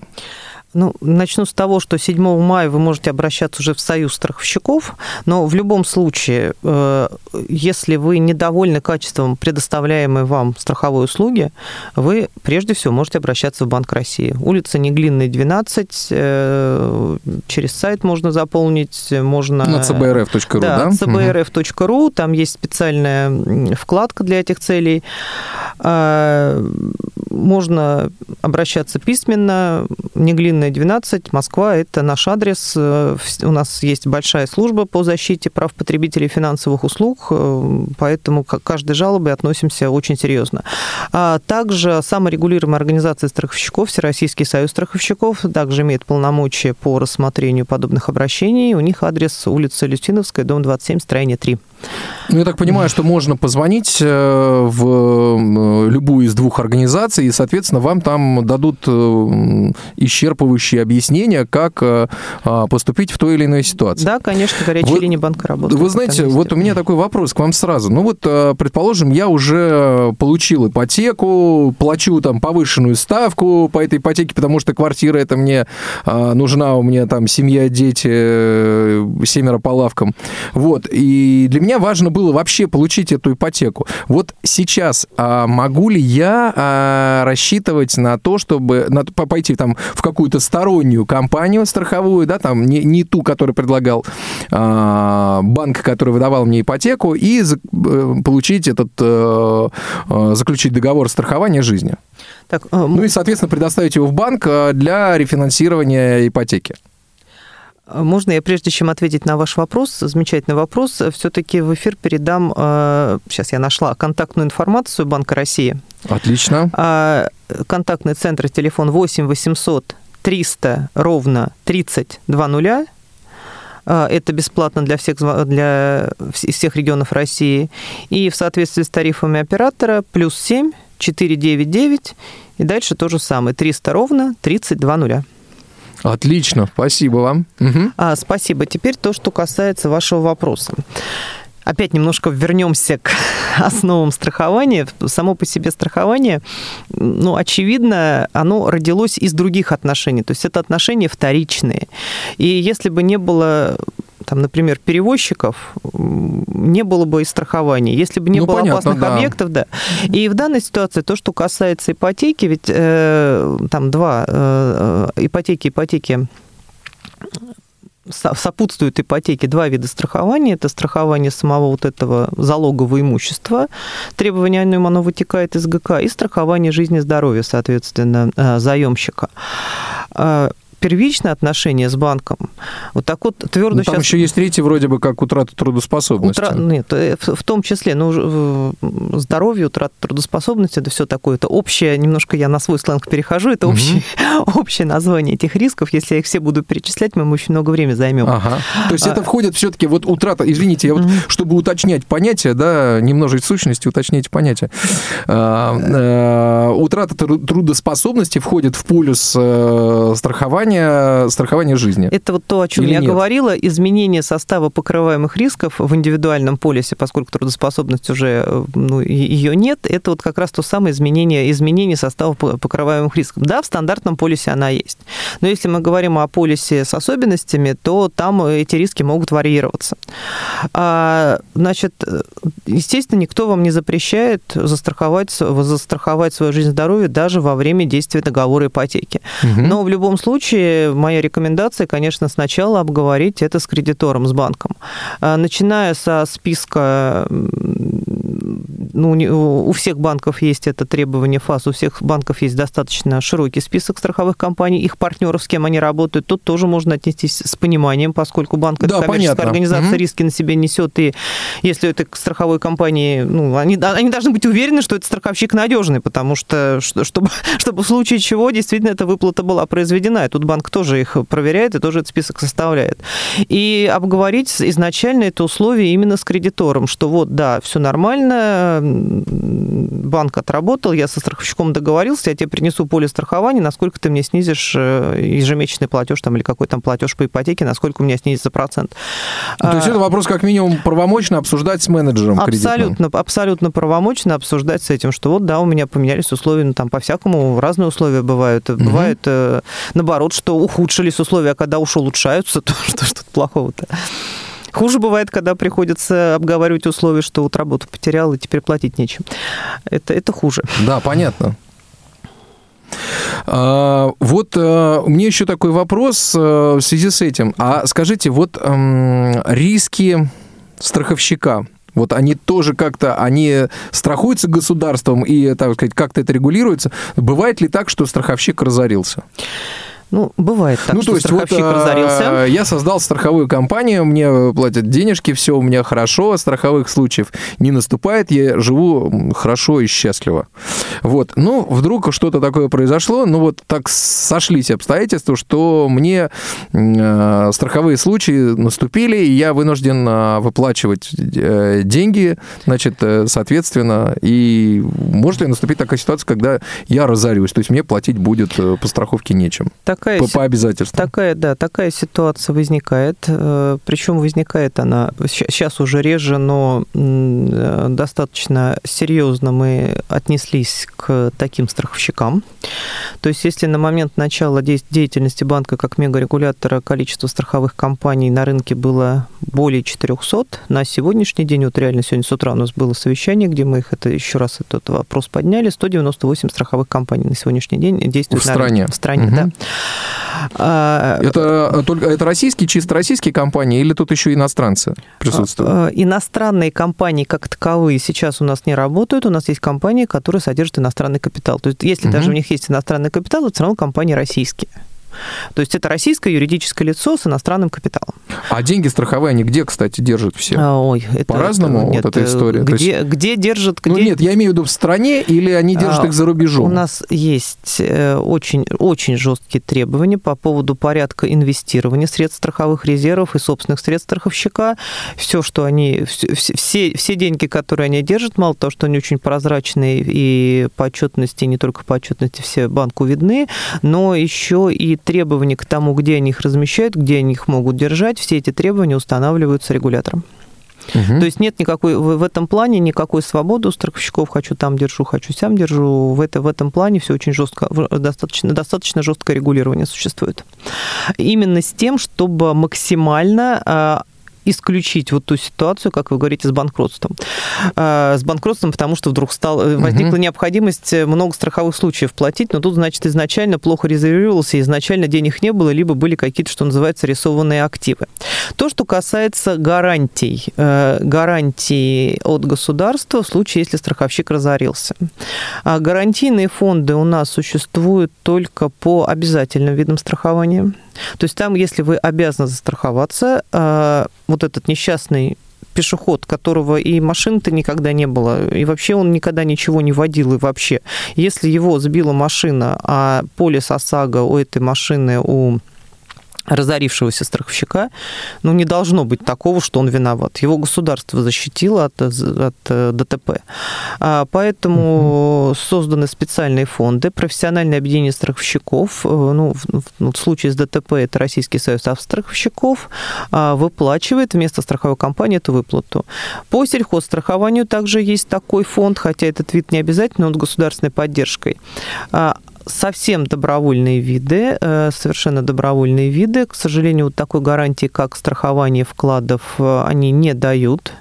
Ну, начну с того, что 7 мая вы можете обращаться уже в Союз страховщиков, но в любом случае, э, если вы недовольны качеством предоставляемой вам страховой услуги, вы прежде всего можете обращаться в Банк России. Улица Неглинная, 12, э, через сайт можно заполнить, можно... На cbrf.ru, да? Да, cbrf.ru, там есть специальная вкладка для этих целей. Можно обращаться письменно, Неглинная, 12, Москва, это наш адрес. Э, у нас есть большая служба по защите прав потребителей финансовых услуг, э, поэтому к каждой жалобе относимся очень серьезно. А также саморегулируемая организация страховщиков, Всероссийский союз страховщиков, также имеет полномочия по рассмотрению подобных обращений. У них адрес улица Люстиновская, дом 27, строение 3. Ну, я так понимаю, что можно позвонить э, в любую из двух организаций, и, соответственно, вам там дадут э, исчерпывающие объяснения, как э, а, поступить в той или иной ситуации. Да, конечно, горячая вы, линия банка работает. Вы знаете, вот у меня такой вопрос к вам сразу. Ну вот, предположим, я уже получил ипотеку, плачу там повышенную ставку по этой ипотеке, потому что квартира это мне нужна, у меня там семья, дети, семеро по лавкам. Вот, и для меня меня важно было вообще получить эту ипотеку. Вот сейчас а, могу ли я а, рассчитывать на то, чтобы на, пойти там в какую-то стороннюю компанию страховую, да, там не, не ту, которую предлагал а, банк, который выдавал мне ипотеку, и за, э, получить этот, а, заключить договор страхования жизни? Так, ну и, соответственно, предоставить его в банк для рефинансирования ипотеки. Можно я, прежде чем ответить на ваш вопрос, замечательный вопрос, все-таки в эфир передам, сейчас я нашла контактную информацию Банка России. Отлично. А, контактный центр, телефон 8 800 300 ровно 30 20. Это бесплатно для всех, для всех регионов России. И в соответствии с тарифами оператора плюс 7 499 и дальше то же самое. 300 ровно 32 нуля. Отлично, спасибо вам. Угу. А, спасибо. Теперь то, что касается вашего вопроса. опять немножко вернемся к основам страхования. Само по себе страхование, ну, очевидно, оно родилось из других отношений. То есть это отношения вторичные. И если бы не было там, например, перевозчиков, не было бы и страхования. Если бы не ну, было понятно, опасных да. объектов, да. И в данной ситуации то, что касается ипотеки, ведь э, там два э, э ипотеки, ипотеки сопутствуют ипотеке два вида страхования. Это страхование самого вот этого залогового имущества, требование о нем оно вытекает из ГК, и страхование жизни и здоровья, соответственно, э, заемщика. Первичное отношение с банком. Вот так вот твердо ну, там сейчас... еще есть третий, вроде бы, как утрата трудоспособности. Утра... Нет, э, в, том числе, ну, здоровье, утрата трудоспособности, это все такое, это общее, немножко я на свой сленг перехожу, это угу. общее, общее название этих рисков. Если я их все буду перечислять, мы очень много времени займем. Ага. То есть а... это входит все-таки вот утрата, извините, я вот, угу. чтобы уточнять понятие, да, немножечко сущности, уточнять понятие. А, а, утрата трудоспособности входит в полюс э, страхования страхование, страхование жизни. Это вот то, о чем Или я нет? говорила, изменение состава покрываемых рисков в индивидуальном полисе, поскольку трудоспособность уже, ну, ее нет, это вот как раз то самое изменение, изменение состава покрываемых рисков. Да, в стандартном полисе она есть. Но если мы говорим о полисе с особенностями, то там эти риски могут варьироваться. А, значит, естественно, никто вам не запрещает застраховать, застраховать свою жизнь здоровье даже во время действия договора ипотеки. Угу. Но в любом случае моя рекомендация, конечно, сначала обговорить это с кредитором, с банком. А, начиная со списка ну, у всех банков есть это требование ФАС, у всех банков есть достаточно широкий список страховых компаний, их партнеров, с кем они работают, тут тоже можно отнестись с пониманием, поскольку банк это да, коммерческая понятно. организация, угу. Риски на себе несет, и если это страховой компании, ну, они, они должны быть уверены, что этот страховщик надежный, потому что, чтобы, чтобы в случае чего действительно эта выплата была произведена, и тут банк тоже их проверяет и тоже этот список составляет. И обговорить изначально это условие именно с кредитором, что вот, да, все нормально, банк отработал, я со страховщиком договорился, я тебе принесу поле страхования, насколько ты мне снизишь э, ежемесячный платеж там, или какой там платеж по ипотеке, насколько у меня снизится процент. То есть это вопрос как минимум правомочно обсуждать с менеджером Абсолютно, кредитным. абсолютно правомочно обсуждать с этим, что вот, да, у меня поменялись условия, ну, там по-всякому разные условия бывают. Угу. Бывает, э, наоборот, что ухудшились условия, а когда уж улучшаются, то что ж тут плохого-то? Хуже бывает, когда приходится обговаривать условия, что вот работу потерял и теперь платить нечем. Это, это хуже. Да, понятно. А, вот а, мне еще такой вопрос а, в связи с этим. А скажите, вот риски страховщика, вот они тоже как-то, они страхуются государством и, так сказать, как-то это регулируется. Бывает ли так, что страховщик разорился? Ну, бывает так, ну, что то есть страховщик вот, разорился. Я создал страховую компанию, мне платят денежки, все у меня хорошо, страховых случаев не наступает, я живу хорошо и счастливо. Вот. Ну, вдруг что-то такое произошло, ну вот так сошлись обстоятельства, что мне э, страховые случаи наступили, и я вынужден э, выплачивать э, деньги, значит, э, соответственно, и может ли наступить такая ситуация, когда я разорюсь, то есть мне платить будет по страховке нечем? Так такая, по, по обязательствам. Такая, да, такая ситуация возникает. Э, Причем возникает она сейчас уже реже, но э, достаточно серьезно мы отнеслись к таким страховщикам. То есть, если на момент начала деятельности банка как мегарегулятора количество страховых компаний на рынке было более 400, на сегодняшний день, вот реально сегодня с утра у нас было совещание, где мы их это еще раз этот вопрос подняли, 198 страховых компаний на сегодняшний день действуют в на стране. Рынке. В стране, угу. да. А, это только это российские, чисто российские компании или тут еще иностранцы присутствуют? А, иностранные компании как таковые сейчас у нас не работают. У нас есть компании, которые содержат иностранный капитал. То есть если угу. даже у них есть иностранный капитал, то все равно компании российские. То есть это российское юридическое лицо с иностранным капиталом. А деньги страховые, они где, кстати, держат все? А, ой, это, По-разному нет, вот эта история? Где, есть... где держат... Ну, где... Ну нет, я имею в виду в стране или они держат а, их за рубежом? У нас есть э, очень, очень жесткие требования по поводу порядка инвестирования средств страховых резервов и собственных средств страховщика. Все, что они... Все, все деньги, которые они держат, мало того, что они очень прозрачные и по отчетности, не только по отчетности все банку видны, но еще и требования к тому, где они их размещают, где они их могут держать, все эти требования устанавливаются регулятором. Угу. То есть нет никакой в этом плане никакой свободы у страховщиков. Хочу там держу, хочу сям держу. В, это, в этом плане все очень жестко, достаточно, достаточно жесткое регулирование существует. Именно с тем, чтобы максимально а, исключить вот ту ситуацию, как вы говорите, с банкротством. А, с банкротством, потому что вдруг стал, э, возникла угу. необходимость э, много страховых случаев платить, но тут, значит, изначально плохо резервировался, изначально денег не было, либо были какие-то, что называется, рисованные активы. То, что касается гарантий, э, гарантий от государства в случае, если страховщик разорился. А гарантийные фонды у нас существуют только по обязательным видам страхования. То есть там, если вы обязаны застраховаться, а, вот этот несчастный пешеход, которого и машин-то никогда не было, и вообще он никогда ничего не водил, и вообще, если его сбила машина, а полис ОСАГО у этой машины, у разорившегося страховщика, ну, не должно быть такого, что он виноват. Его государство защитило от, от э, ДТП. А, поэтому созданы специальные фонды, профессиональное объединение страховщиков, э, ну, в, в случае с ДТП это Российский союз автостраховщиков, а, выплачивает вместо страховой компании эту выплату. По сельхозстрахованию также есть такой фонд, хотя этот вид не обязательно, он с государственной поддержкой. А, совсем добровольные виды, э, совершенно добровольные виды. К сожалению, вот такой гарантии, как страхование вкладов, э, они не дают.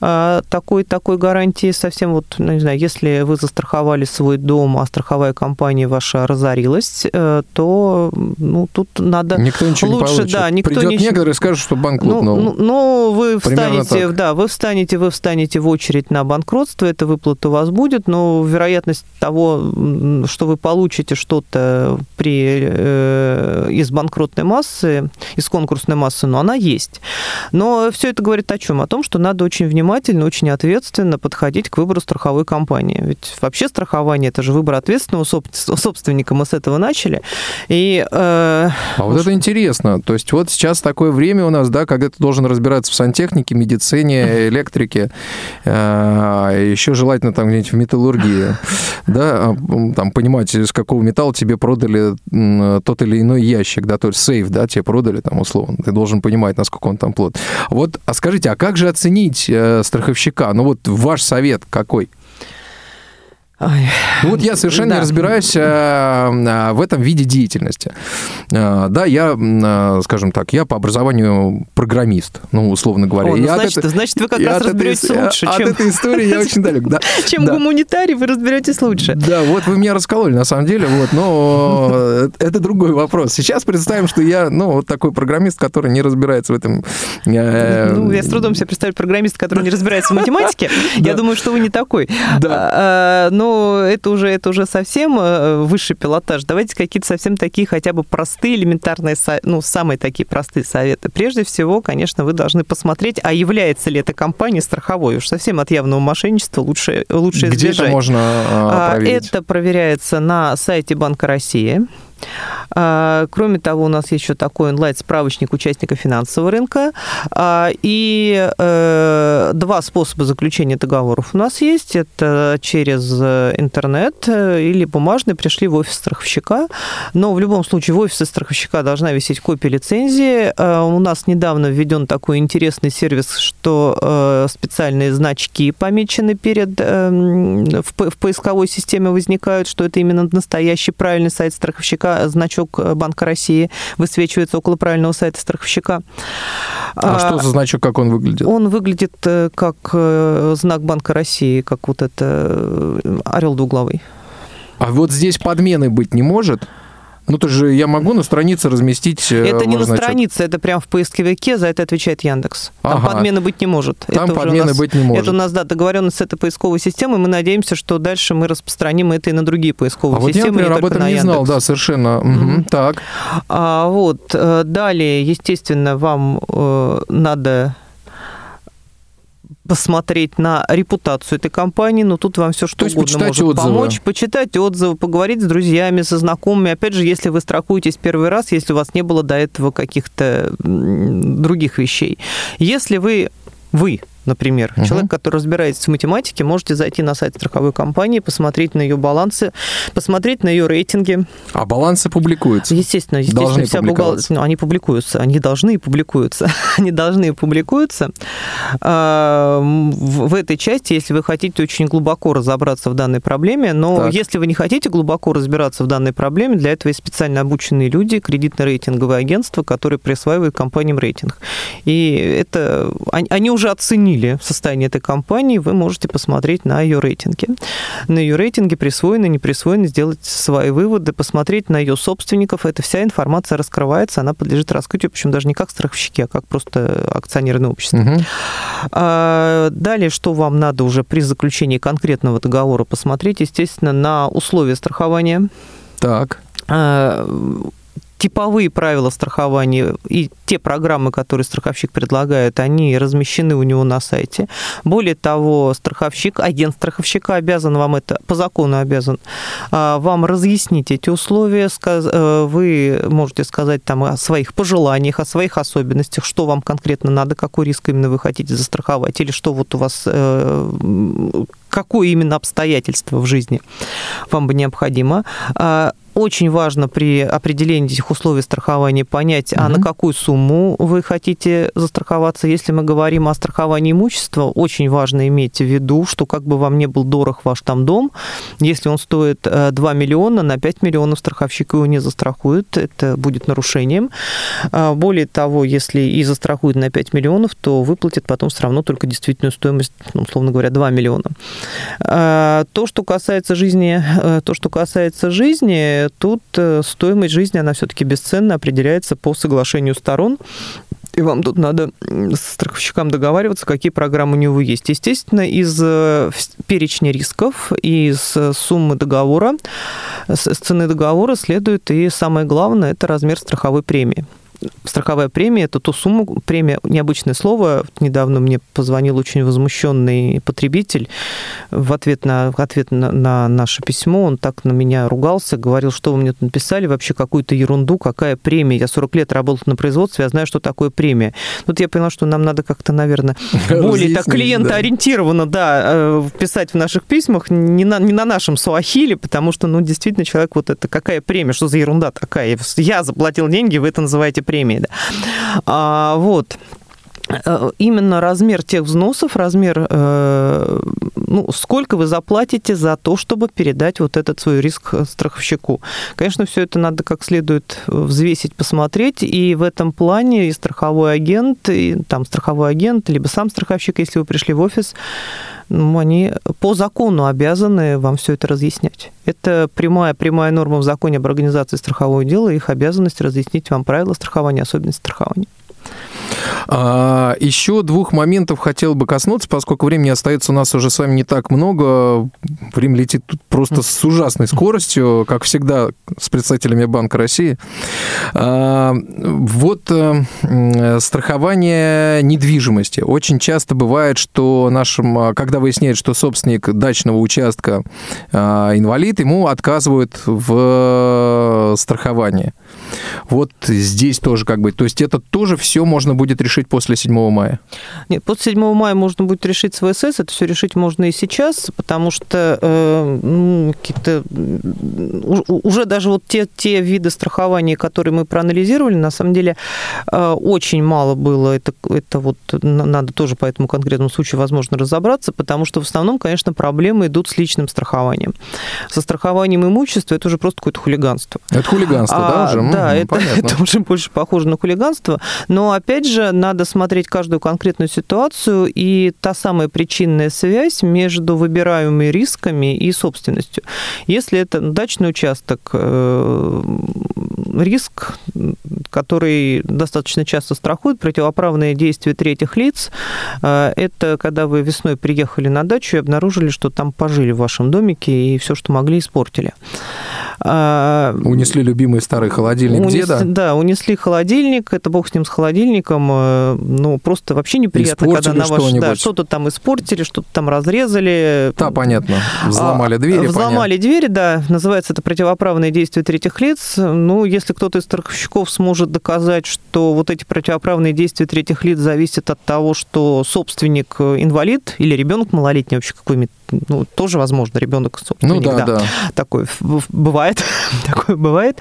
Э, такой, такой гарантии совсем вот, ну, не знаю, если вы застраховали свой дом, а страховая компания ваша разорилась, то ну, тут надо никто ничего лучше, не получит. да, никто Придет ничего... некоторые скажут, что банк ну, ну, ну, вы встанете, да, вы встанете, вы встанете в очередь на банкротство, эта выплата у вас будет, но вероятность того, что вы получите получите что-то при, э, из банкротной массы, из конкурсной массы, но она есть. Но все это говорит о чем? О том, что надо очень внимательно, очень ответственно подходить к выбору страховой компании. Ведь вообще страхование – это же выбор ответственного собственника, мы с этого начали. И, э, а вот это интересно. То есть вот сейчас такое время у нас, да, когда ты должен разбираться в сантехнике, медицине, электрике, э, еще желательно там где-нибудь в металлургии, да, а, там понимать, какого металла тебе продали тот или иной ящик, да, то есть сейф, да, тебе продали там условно. Ты должен понимать, насколько он там плод. Вот, а скажите, а как же оценить э, страховщика? Ну вот ваш совет какой? Ой. Ну вот я совершенно да. не разбираюсь а, а, в этом виде деятельности. А, да, я, а, скажем так, я по образованию программист, ну, условно говоря. О, ну, значит, это, значит, вы как раз разберетесь этой, лучше, от чем... От этой истории я очень далек, да. Чем да. гуманитарий, вы разберетесь лучше. Да, вот вы меня раскололи, на самом деле, вот, но это другой вопрос. Сейчас представим, что я, ну, вот такой программист, который не разбирается в этом. Э, ну, я с трудом себе представляю программист, который не разбирается в математике. Я думаю, что вы не такой. Да. Но это уже, это уже совсем э, высший пилотаж. Давайте какие-то совсем такие хотя бы простые, элементарные, ну, самые такие простые советы. Прежде всего, конечно, вы должны посмотреть, а является ли эта компания страховой. Уж совсем от явного мошенничества лучше, лучше избежать. Где это можно а, проверить? Это проверяется на сайте Банка России. А, кроме того, у нас еще такой онлайн-справочник участников финансового рынка. А, и э, два способа заключения договоров у нас есть. Это через интернет или бумажный. Пришли в офис страховщика. Но в любом случае в офисе страховщика должна висеть копия лицензии. У нас недавно введен такой интересный сервис, что э, специальные значки помечены перед в поисковой системе возникают, что это именно настоящий правильный сайт страховщика страховщика, значок э, Банка России высвечивается около правильного сайта страховщика. А, а что за значок, как он выглядит? Он выглядит э, как э, знак Банка России, как вот это орел двуглавый. А вот здесь подмены быть не может? Ну, то же я могу на странице разместить... Э, это не на странице, это прям в поисковике, за это отвечает Яндекс. Там ага. подмены быть не может. Там это подмены нас, быть не может. Это у нас, да, договоренность с этой поисковой системой. Мы надеемся, что дальше мы распространим это и на другие поисковые а системы. Вот я, например, об этом не знал, да, совершенно. Угу. Так. А, вот, э, далее, естественно, вам э, надо посмотреть на репутацию этой компании, но тут вам все что То угодно может отзывы. помочь. Почитать отзывы, поговорить с друзьями, со знакомыми. Опять же, если вы страхуетесь первый раз, если у вас не было до этого каких-то других вещей. Если вы, вы например. Угу. Человек, который разбирается в математике, можете зайти на сайт страховой компании, посмотреть на ее балансы, посмотреть на ее рейтинги. А балансы публикуются? Естественно, естественно. Должны вся ну, они публикуются, они должны и публикуются. они должны и публикуются. А, в этой части, если вы хотите очень глубоко разобраться в данной проблеме, но так. если вы не хотите глубоко разбираться в данной проблеме, для этого есть специально обученные люди, кредитно-рейтинговые агентства, которые присваивают компаниям рейтинг. И это они уже оценили состояние этой компании, вы можете посмотреть на ее рейтинге. На ее рейтинге присвоены, не присвоены, сделать свои выводы, посмотреть на ее собственников. Эта вся информация раскрывается, она подлежит раскрытию, причем даже не как страховщики, а как просто акционерное общество. Угу. Далее, что вам надо уже при заключении конкретного договора посмотреть, естественно, на условия страхования. Так а, типовые правила страхования и те программы, которые страховщик предлагает, они размещены у него на сайте. Более того, страховщик, агент страховщика обязан вам это, по закону обязан, а, вам разъяснить эти условия. Э, вы можете сказать там о своих пожеланиях, о своих особенностях, что вам конкретно надо, какой риск именно вы хотите застраховать, или что вот у вас э, какое именно обстоятельство в жизни вам бы необходимо. Очень важно при определении этих условий страхования понять, угу. а на какую сумму вы хотите застраховаться. Если мы говорим о страховании имущества, очень важно иметь в виду, что как бы вам не был дорог ваш там дом, если он стоит 2 э, миллиона, на 5 миллионов страховщик его не застрахует, это будет нарушением. А, более того, если и застрахует на 5 миллионов, то выплатит потом все равно только действительную стоимость, ну, условно говоря, 2 миллиона. А, то, что касается жизни, э, то, что касается жизни, тут э, стоимость жизни, она все-таки бесценна, определяется по соглашению сторон. И вам тут надо с страховщикам договариваться, какие программы у него есть. Естественно, из э, перечня рисков из суммы договора, с цены договора следует и самое главное, это размер страховой премии страховая премия – это ту сумму, премия, необычное слово, недавно мне позвонил очень возмущенный потребитель в ответ на, ответ на, на наше письмо, он так на меня ругался, говорил, что вы мне тут написали, вообще какую-то ерунду, какая премия, я 40 лет работал на производстве, я знаю, что такое премия. Тут я поняла, что нам надо как-то, наверное, более так клиентоориентированно, да, э, писать в наших письмах, не на, не на нашем суахиле, потому что, ну, действительно, человек вот это, какая премия, что за ерунда такая, я заплатил деньги, вы это называете премии. Да. А, вот именно размер тех взносов, размер, э, ну, сколько вы заплатите за то, чтобы передать вот этот свой риск страховщику. Конечно, все это надо как следует взвесить, посмотреть, и в этом плане и страховой агент, и там страховой агент, либо сам страховщик, если вы пришли в офис, ну, они по закону обязаны вам все это разъяснять. Это прямая, прямая норма в законе об организации страхового дела, их обязанность разъяснить вам правила страхования, особенности страхования. А, еще двух моментов хотел бы коснуться, поскольку времени остается у нас уже с вами не так много. Время летит просто с ужасной скоростью, как всегда с представителями Банка России. А, вот э, страхование недвижимости. Очень часто бывает, что нашим, когда выясняют, что собственник дачного участка а, инвалид, ему отказывают в страховании. Вот здесь тоже как бы, то есть это тоже все можно будет решить после 7 мая? Нет, после 7 мая можно будет решить свой СС, это все решить можно и сейчас, потому что э, ну, какие-то уже даже вот те, те виды страхования, которые мы проанализировали, на самом деле э, очень мало было, это, это вот надо тоже по этому конкретному случаю, возможно, разобраться, потому что в основном, конечно, проблемы идут с личным страхованием. Со страхованием имущества это уже просто какое-то хулиганство. Это хулиганство, а, да, уже? Да, это, это уже больше похоже на хулиганство. Но, опять же, надо смотреть каждую конкретную ситуацию и та самая причинная связь между выбираемыми рисками и собственностью. Если это дачный участок, э, риск, который достаточно часто страхует, противоправные действия третьих лиц, э, это когда вы весной приехали на дачу и обнаружили, что там пожили в вашем домике и все, что могли, испортили. А, унесли любимый старый холодильник унесли, деда? Да, унесли холодильник, это бог с ним с холодильником, э, ну, просто вообще неприятно, испортили когда на ваш... что-нибудь. Да, что-то там испортили, что-то там разрезали. Да, понятно. Взломали а, двери, Взломали понятно. двери, да. Называется это противоправные действия третьих лиц. Ну, если кто-то из страховщиков сможет доказать, что вот эти противоправные действия третьих лиц зависят от того, что собственник э, инвалид или ребенок малолетний вообще какой-нибудь ну, тоже возможно, ребенок ну, да, да. да. Такой бывает, такое бывает.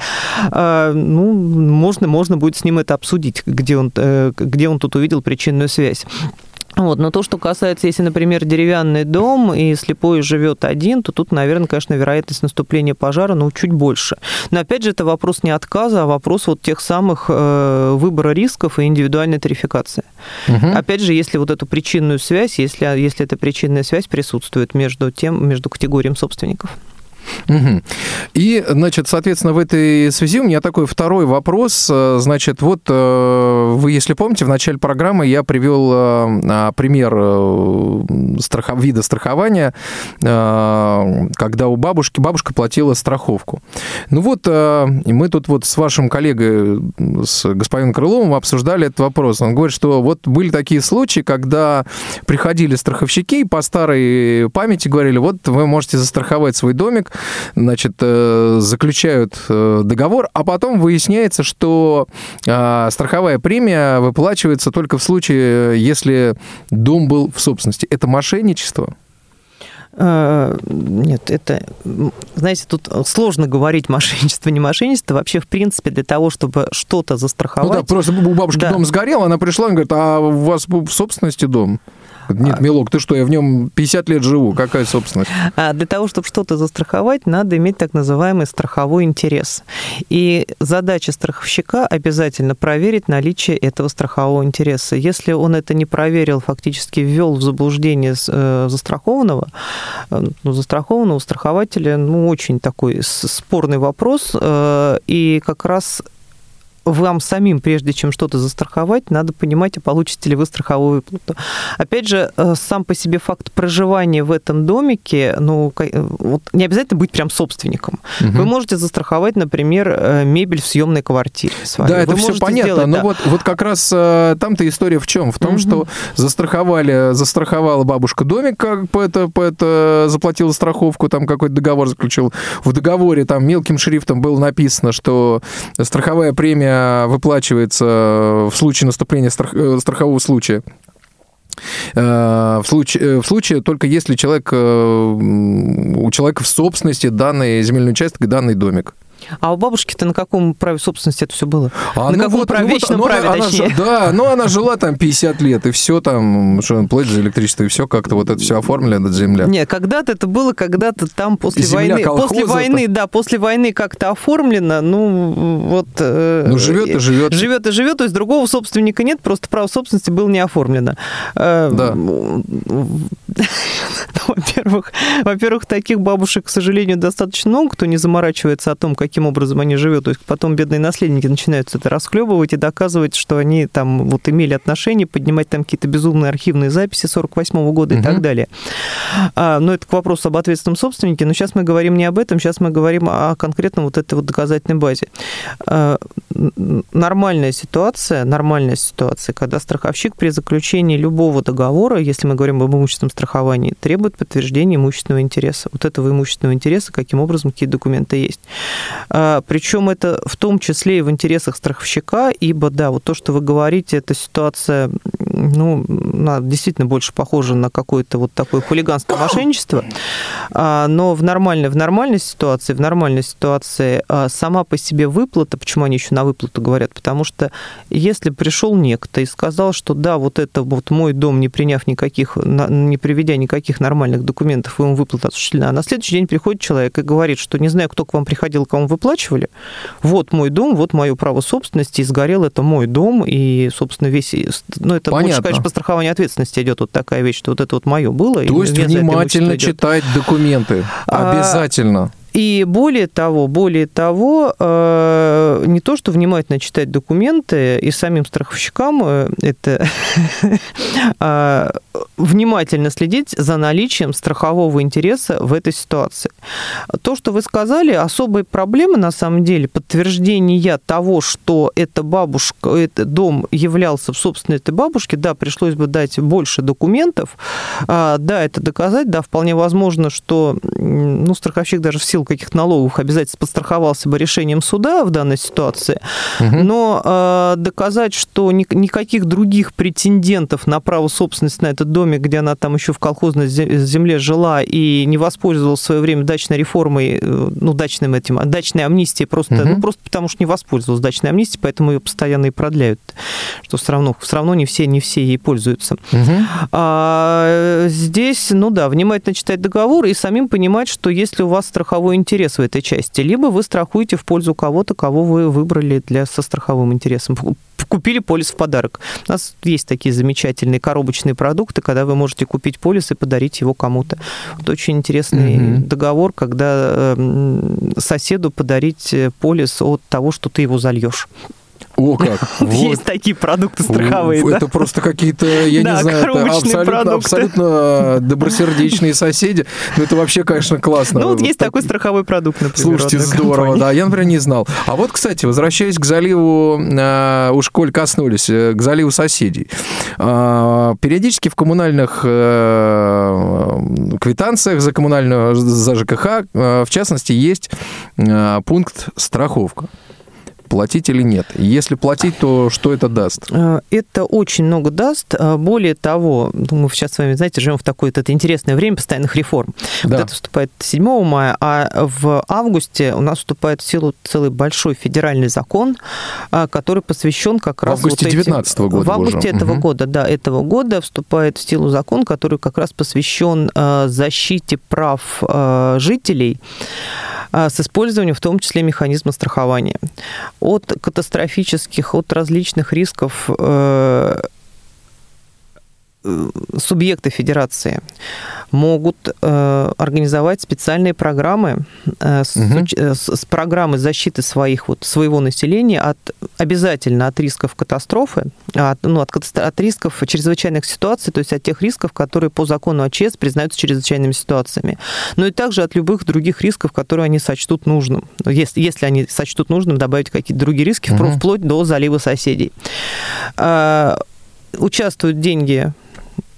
А, ну, можно, можно будет с ним это обсудить, где он, э, где он тут увидел причинную связь. Вот. Но то, что касается, если, например, деревянный дом и слепой живет один, то тут, наверное, конечно, вероятность наступления пожара, ну, чуть больше. Но, опять же, это вопрос не отказа, а вопрос вот тех самых э, выбора рисков и индивидуальной тарификации. Угу. Опять же, если вот эту причинную связь, если, если эта причинная связь присутствует между тем, между категорией собственников. Угу. И, значит, соответственно, в этой связи у меня такой второй вопрос. Э, значит, вот э, вы, если помните, в начале программы я привел э, пример страхов... вида страхования, когда у бабушки бабушка платила страховку. Ну вот, мы тут вот с вашим коллегой, с господином Крыловым обсуждали этот вопрос. Он говорит, что вот были такие случаи, когда приходили страховщики и по старой памяти говорили, вот вы можете застраховать свой домик, значит, э, заключают э, договор, а потом выясняется, что э, страховая премия выплачивается только в случае, если дом был в собственности. Это мошенничество? Нет, это, знаете, тут сложно говорить мошенничество, не мошенничество. Вообще, в принципе, для того, чтобы что-то застраховать... Ну да, просто у бабушки да. дом сгорел, она пришла и говорит, а у вас в собственности дом? Нет, Милок, ты что, я в нем 50 лет живу, какая собственность? А для того, чтобы что-то застраховать, надо иметь так называемый страховой интерес. И задача страховщика обязательно проверить наличие этого страхового интереса. Если он это не проверил, фактически ввел в заблуждение э, застрахованного, э, ну, застрахованного страхователя, ну, очень такой спорный вопрос, э, и как раз вам самим, прежде чем что-то застраховать, надо понимать, а получите ли вы страховую выплату. Опять же, э, сам по себе факт проживания в этом домике, ну, э, вот не обязательно быть прям собственником. Угу. Вы можете застраховать, например, э, мебель в съемной квартире своей. Да, это вы все понятно, сделать, но да. вот, вот как раз там-то история в чем? В том, угу. что застраховали, застраховала бабушка домик, как по это, по это заплатила страховку, там какой-то договор заключил. В договоре там мелким шрифтом было написано, что страховая премия выплачивается в случае наступления страх... Э, страхового случая. Э, в случае, э, в случае только если человек, у человека в собственности данный земельный участок и данный домик. А у бабушки-то на каком праве собственности это все было? А, на ну каком вот, праве, вот, вечном ну, праве, она, точнее? да, ну она жила там 50 лет, и все там, что платит за электричество, и все как-то вот это все оформили, эта земля. Нет, когда-то это было, когда-то там после земля войны, колхоза, после войны, да, после войны как-то оформлено, ну вот... Э, ну живет и живет. Живет и живет, то есть другого собственника нет, просто право собственности было не оформлено. Э, да. Во-первых, во-первых, таких бабушек, к сожалению, достаточно много, кто не заморачивается о том, каким образом они живут. То есть потом бедные наследники начинают это расхлебывать и доказывать, что они там вот имели отношения, поднимать там какие-то безумные архивные записи 48 -го года угу. и так далее. А, но это к вопросу об ответственном собственнике. Но сейчас мы говорим не об этом, сейчас мы говорим о конкретном вот этой вот доказательной базе. Нормальная ситуация, нормальная ситуация, когда страховщик при заключении любого договора, если мы говорим об имущественном страховании, требует подтверждения имущественного интереса. Вот этого имущественного интереса, каким образом, какие документы есть. А, Причем это в том числе и в интересах страховщика, ибо, да, вот то, что вы говорите, эта ситуация, ну, действительно больше похожа на какое-то вот такое хулиганское мошенничество, а, но в нормальной, в нормальной ситуации, в нормальной ситуации а, сама по себе выплата, почему они еще на выплату говорят, потому что если пришел некто и сказал, что да, вот это вот мой дом, не приняв никаких, не приведя никаких нормальных документов, ему выплата осуществлена, а на следующий день приходит человек и говорит, что не знаю, кто к вам приходил, кому выплачивали, вот мой дом, вот мое право собственности, и сгорел это мой дом, и, собственно, весь... Ну, это Понятно. больше, конечно, по страхованию ответственности идет вот такая вещь, что вот это вот мое было. То есть внимательно читать документы. А, Обязательно. И более того, более того, э, не то, что внимательно читать документы, и самим страховщикам э, это а, внимательно следить за наличием страхового интереса в этой ситуации. То, что вы сказали, особой проблемы на самом деле, подтверждения того, что эта бабушка, этот дом являлся в собственности этой бабушки, да, пришлось бы дать больше документов, а, да, это доказать, да, вполне возможно, что ну, страховщик даже в силу каких-то налоговых обязательств подстраховался бы решением суда в данной ситуации, угу. но э, доказать, что ни, никаких других претендентов на право собственности на этот домик, где она там еще в колхозной земле жила и не воспользовалась в свое время дачной реформой, э, ну, дачным этим, дачной амнистией просто, угу. ну, просто потому что не воспользовалась дачной амнистией, поэтому ее постоянно и продляют, что все равно, все равно не все, не все ей пользуются. Угу. А, здесь, ну да, внимательно читать договор и самим понимать, что если у вас страховой интерес в этой части, либо вы страхуете в пользу кого-то, кого вы выбрали для со страховым интересом купили полис в подарок. У нас есть такие замечательные коробочные продукты, когда вы можете купить полис и подарить его кому-то. Это очень интересный mm-hmm. договор, когда эм, соседу подарить э, полис от того, что ты его зальешь. О, как. Вот. Есть такие продукты страховые, Это да? просто какие-то, я да, не знаю, это абсолютно, абсолютно добросердечные соседи. Ну, это вообще, конечно, классно. Ну, вот есть такой страховой продукт, например. Слушайте, здорово, компании. да, я, например, не знал. А вот, кстати, возвращаясь к заливу, э, уж коль коснулись, э, к заливу соседей. Э, периодически в коммунальных э, квитанциях за коммунальную, за ЖКХ, э, в частности, есть э, пункт страховка платить или нет? Если платить, то что это даст? Э, это очень много даст. Э, более того, мы сейчас с вами, знаете, живем в такое вот это интересное время постоянных реформ. Да. Вот это вступает 7 мая, а в августе у нас вступает в силу целый большой федеральный закон, э, который посвящен как раз... В августе вот 2019 года. В августе уже. этого угу. года, да, этого года вступает в силу закон, который как раз посвящен защите прав жителей с использованием в том числе механизма страхования. От катастрофических, от различных рисков Э, субъекты федерации могут э, организовать специальные программы э, с, угу. с, с программы защиты своих вот своего населения от обязательно от рисков катастрофы, от, ну от, от рисков чрезвычайных ситуаций, то есть от тех рисков, которые по закону ОЧС признаются чрезвычайными ситуациями, но и также от любых других рисков, которые они сочтут нужным, если если они сочтут нужным добавить какие-то другие риски, угу. вплоть до залива соседей. Участвуют деньги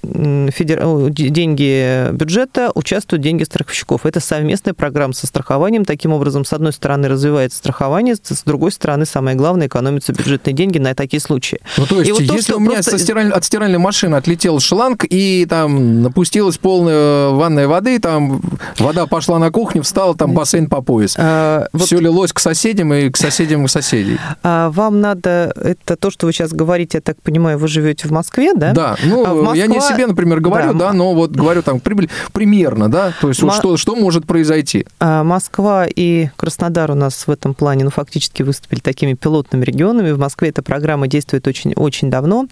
федер... деньги бюджета, участвуют деньги страховщиков. Это совместная программа со страхованием. Таким образом, с одной стороны, развивается страхование, с другой стороны, самое главное, экономятся бюджетные деньги на такие случаи. Ну, то есть, вот то, если у меня просто... стираль... от стиральной машины отлетел шланг, и там напустилась полная ванная воды, там вода пошла на кухню, встала, там бассейн по пояс. А, Все вот... лилось к соседям и к соседям к соседей. А вам надо, это то, что вы сейчас говорите, я так понимаю, вы живете в Москве, да? Да, ну, а Москва... я не себе, например, говорю, да, да но вот говорю там прибыль примерно, да, то есть Мо... вот что, что может произойти? А, Москва и Краснодар у нас в этом плане, ну, фактически выступили такими пилотными регионами. В Москве эта программа действует очень, очень давно.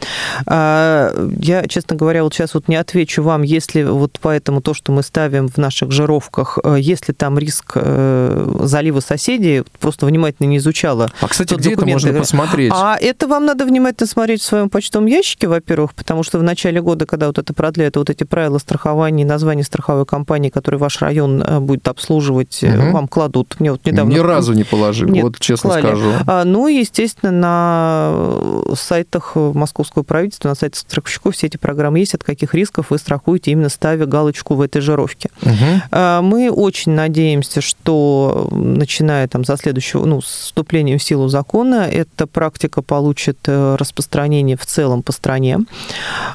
А, я, честно говоря, вот сейчас вот не отвечу вам, если вот поэтому то, что мы ставим в наших жировках, э, если там риск э, залива соседей, просто внимательно не изучала. А, кстати, где это можно посмотреть? А это вам надо внимательно смотреть в своем почтовом ящике, во-первых, потому что в начале года, когда вот это продляют вот эти правила страхования название страховой компании, который ваш район э, будет обслуживать, угу. вам кладут. Мне вот недавно... Ни разу не положили, Нет, вот честно клали. скажу. А, ну, естественно, на э, сайтах московского правительства, на сайтах страховщиков все эти программы есть, от каких рисков вы страхуете, именно ставя галочку в этой жировке. Угу. Мы очень надеемся, что начиная там за следующего, ну, с вступлением в силу закона, эта практика получит распространение в целом по стране,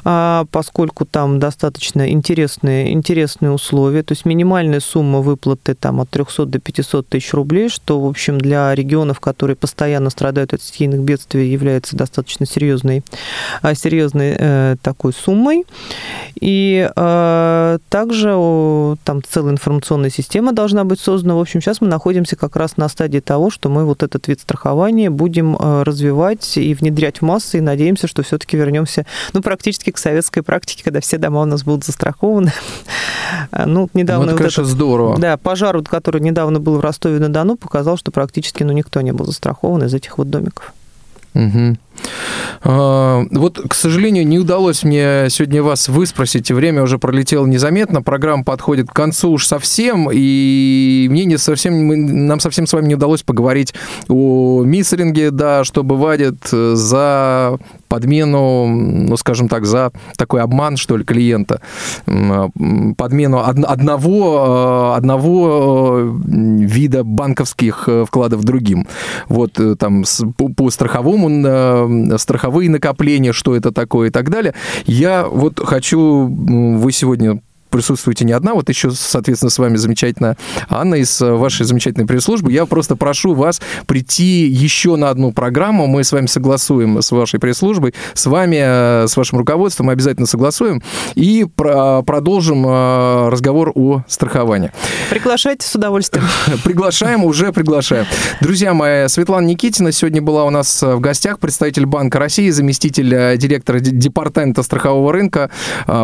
а, поскольку там достаточно интересные, интересные условия. То есть минимальная сумма выплаты там от 300 до 500 тысяч рублей, что, в общем, для регионов, которые постоянно страдают от стихийных бедствий, является достаточно серьезной, а, серьезной э, такой суммой. И э, также там целая информационная система должна быть создана. В общем, сейчас мы находимся как раз на стадии того, что мы вот этот вид страхования будем э, развивать и внедрять в массы, и надеемся, что все-таки вернемся ну, практически к советской практике, когда все дома у нас будут застрахованы. Ну, недавно... Ну, это, вот конечно, этот, здорово. Да, пожар, который недавно был в Ростове-на-Дону, показал, что практически ну, никто не был застрахован из этих вот домиков. Угу. А, вот, к сожалению, не удалось мне сегодня вас выспросить. Время уже пролетело незаметно. Программа подходит к концу уж совсем. И мне не совсем, нам совсем с вами не удалось поговорить о миссеринге, да, что бывает за подмену, ну, скажем так, за такой обман, что ли, клиента, подмену одного, одного вида банковских вкладов другим. Вот там по страховому, страховые накопления, что это такое и так далее. Я вот хочу, вы сегодня присутствуете не одна, вот еще, соответственно, с вами замечательная Анна из э, вашей замечательной пресс-службы. Я просто прошу вас прийти еще на одну программу, мы с вами согласуем с вашей пресс-службой, с вами, э, с вашим руководством мы обязательно согласуем и продолжим э, разговор о страховании. Приглашайте с удовольствием. Приглашаем, уже приглашаем. Друзья мои, Светлана Никитина сегодня была у нас в гостях, представитель Банка России, заместитель директора департамента страхового рынка.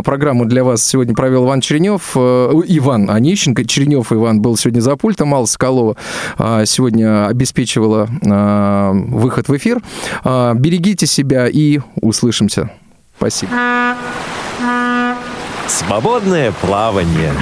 Программу для вас сегодня провел Иван Черенев, э, Иван Онищенко, Черенев Иван был сегодня за пультом, Алла Соколова а, сегодня обеспечивала а, выход в эфир. А, берегите себя и услышимся. Спасибо. Свободное плавание.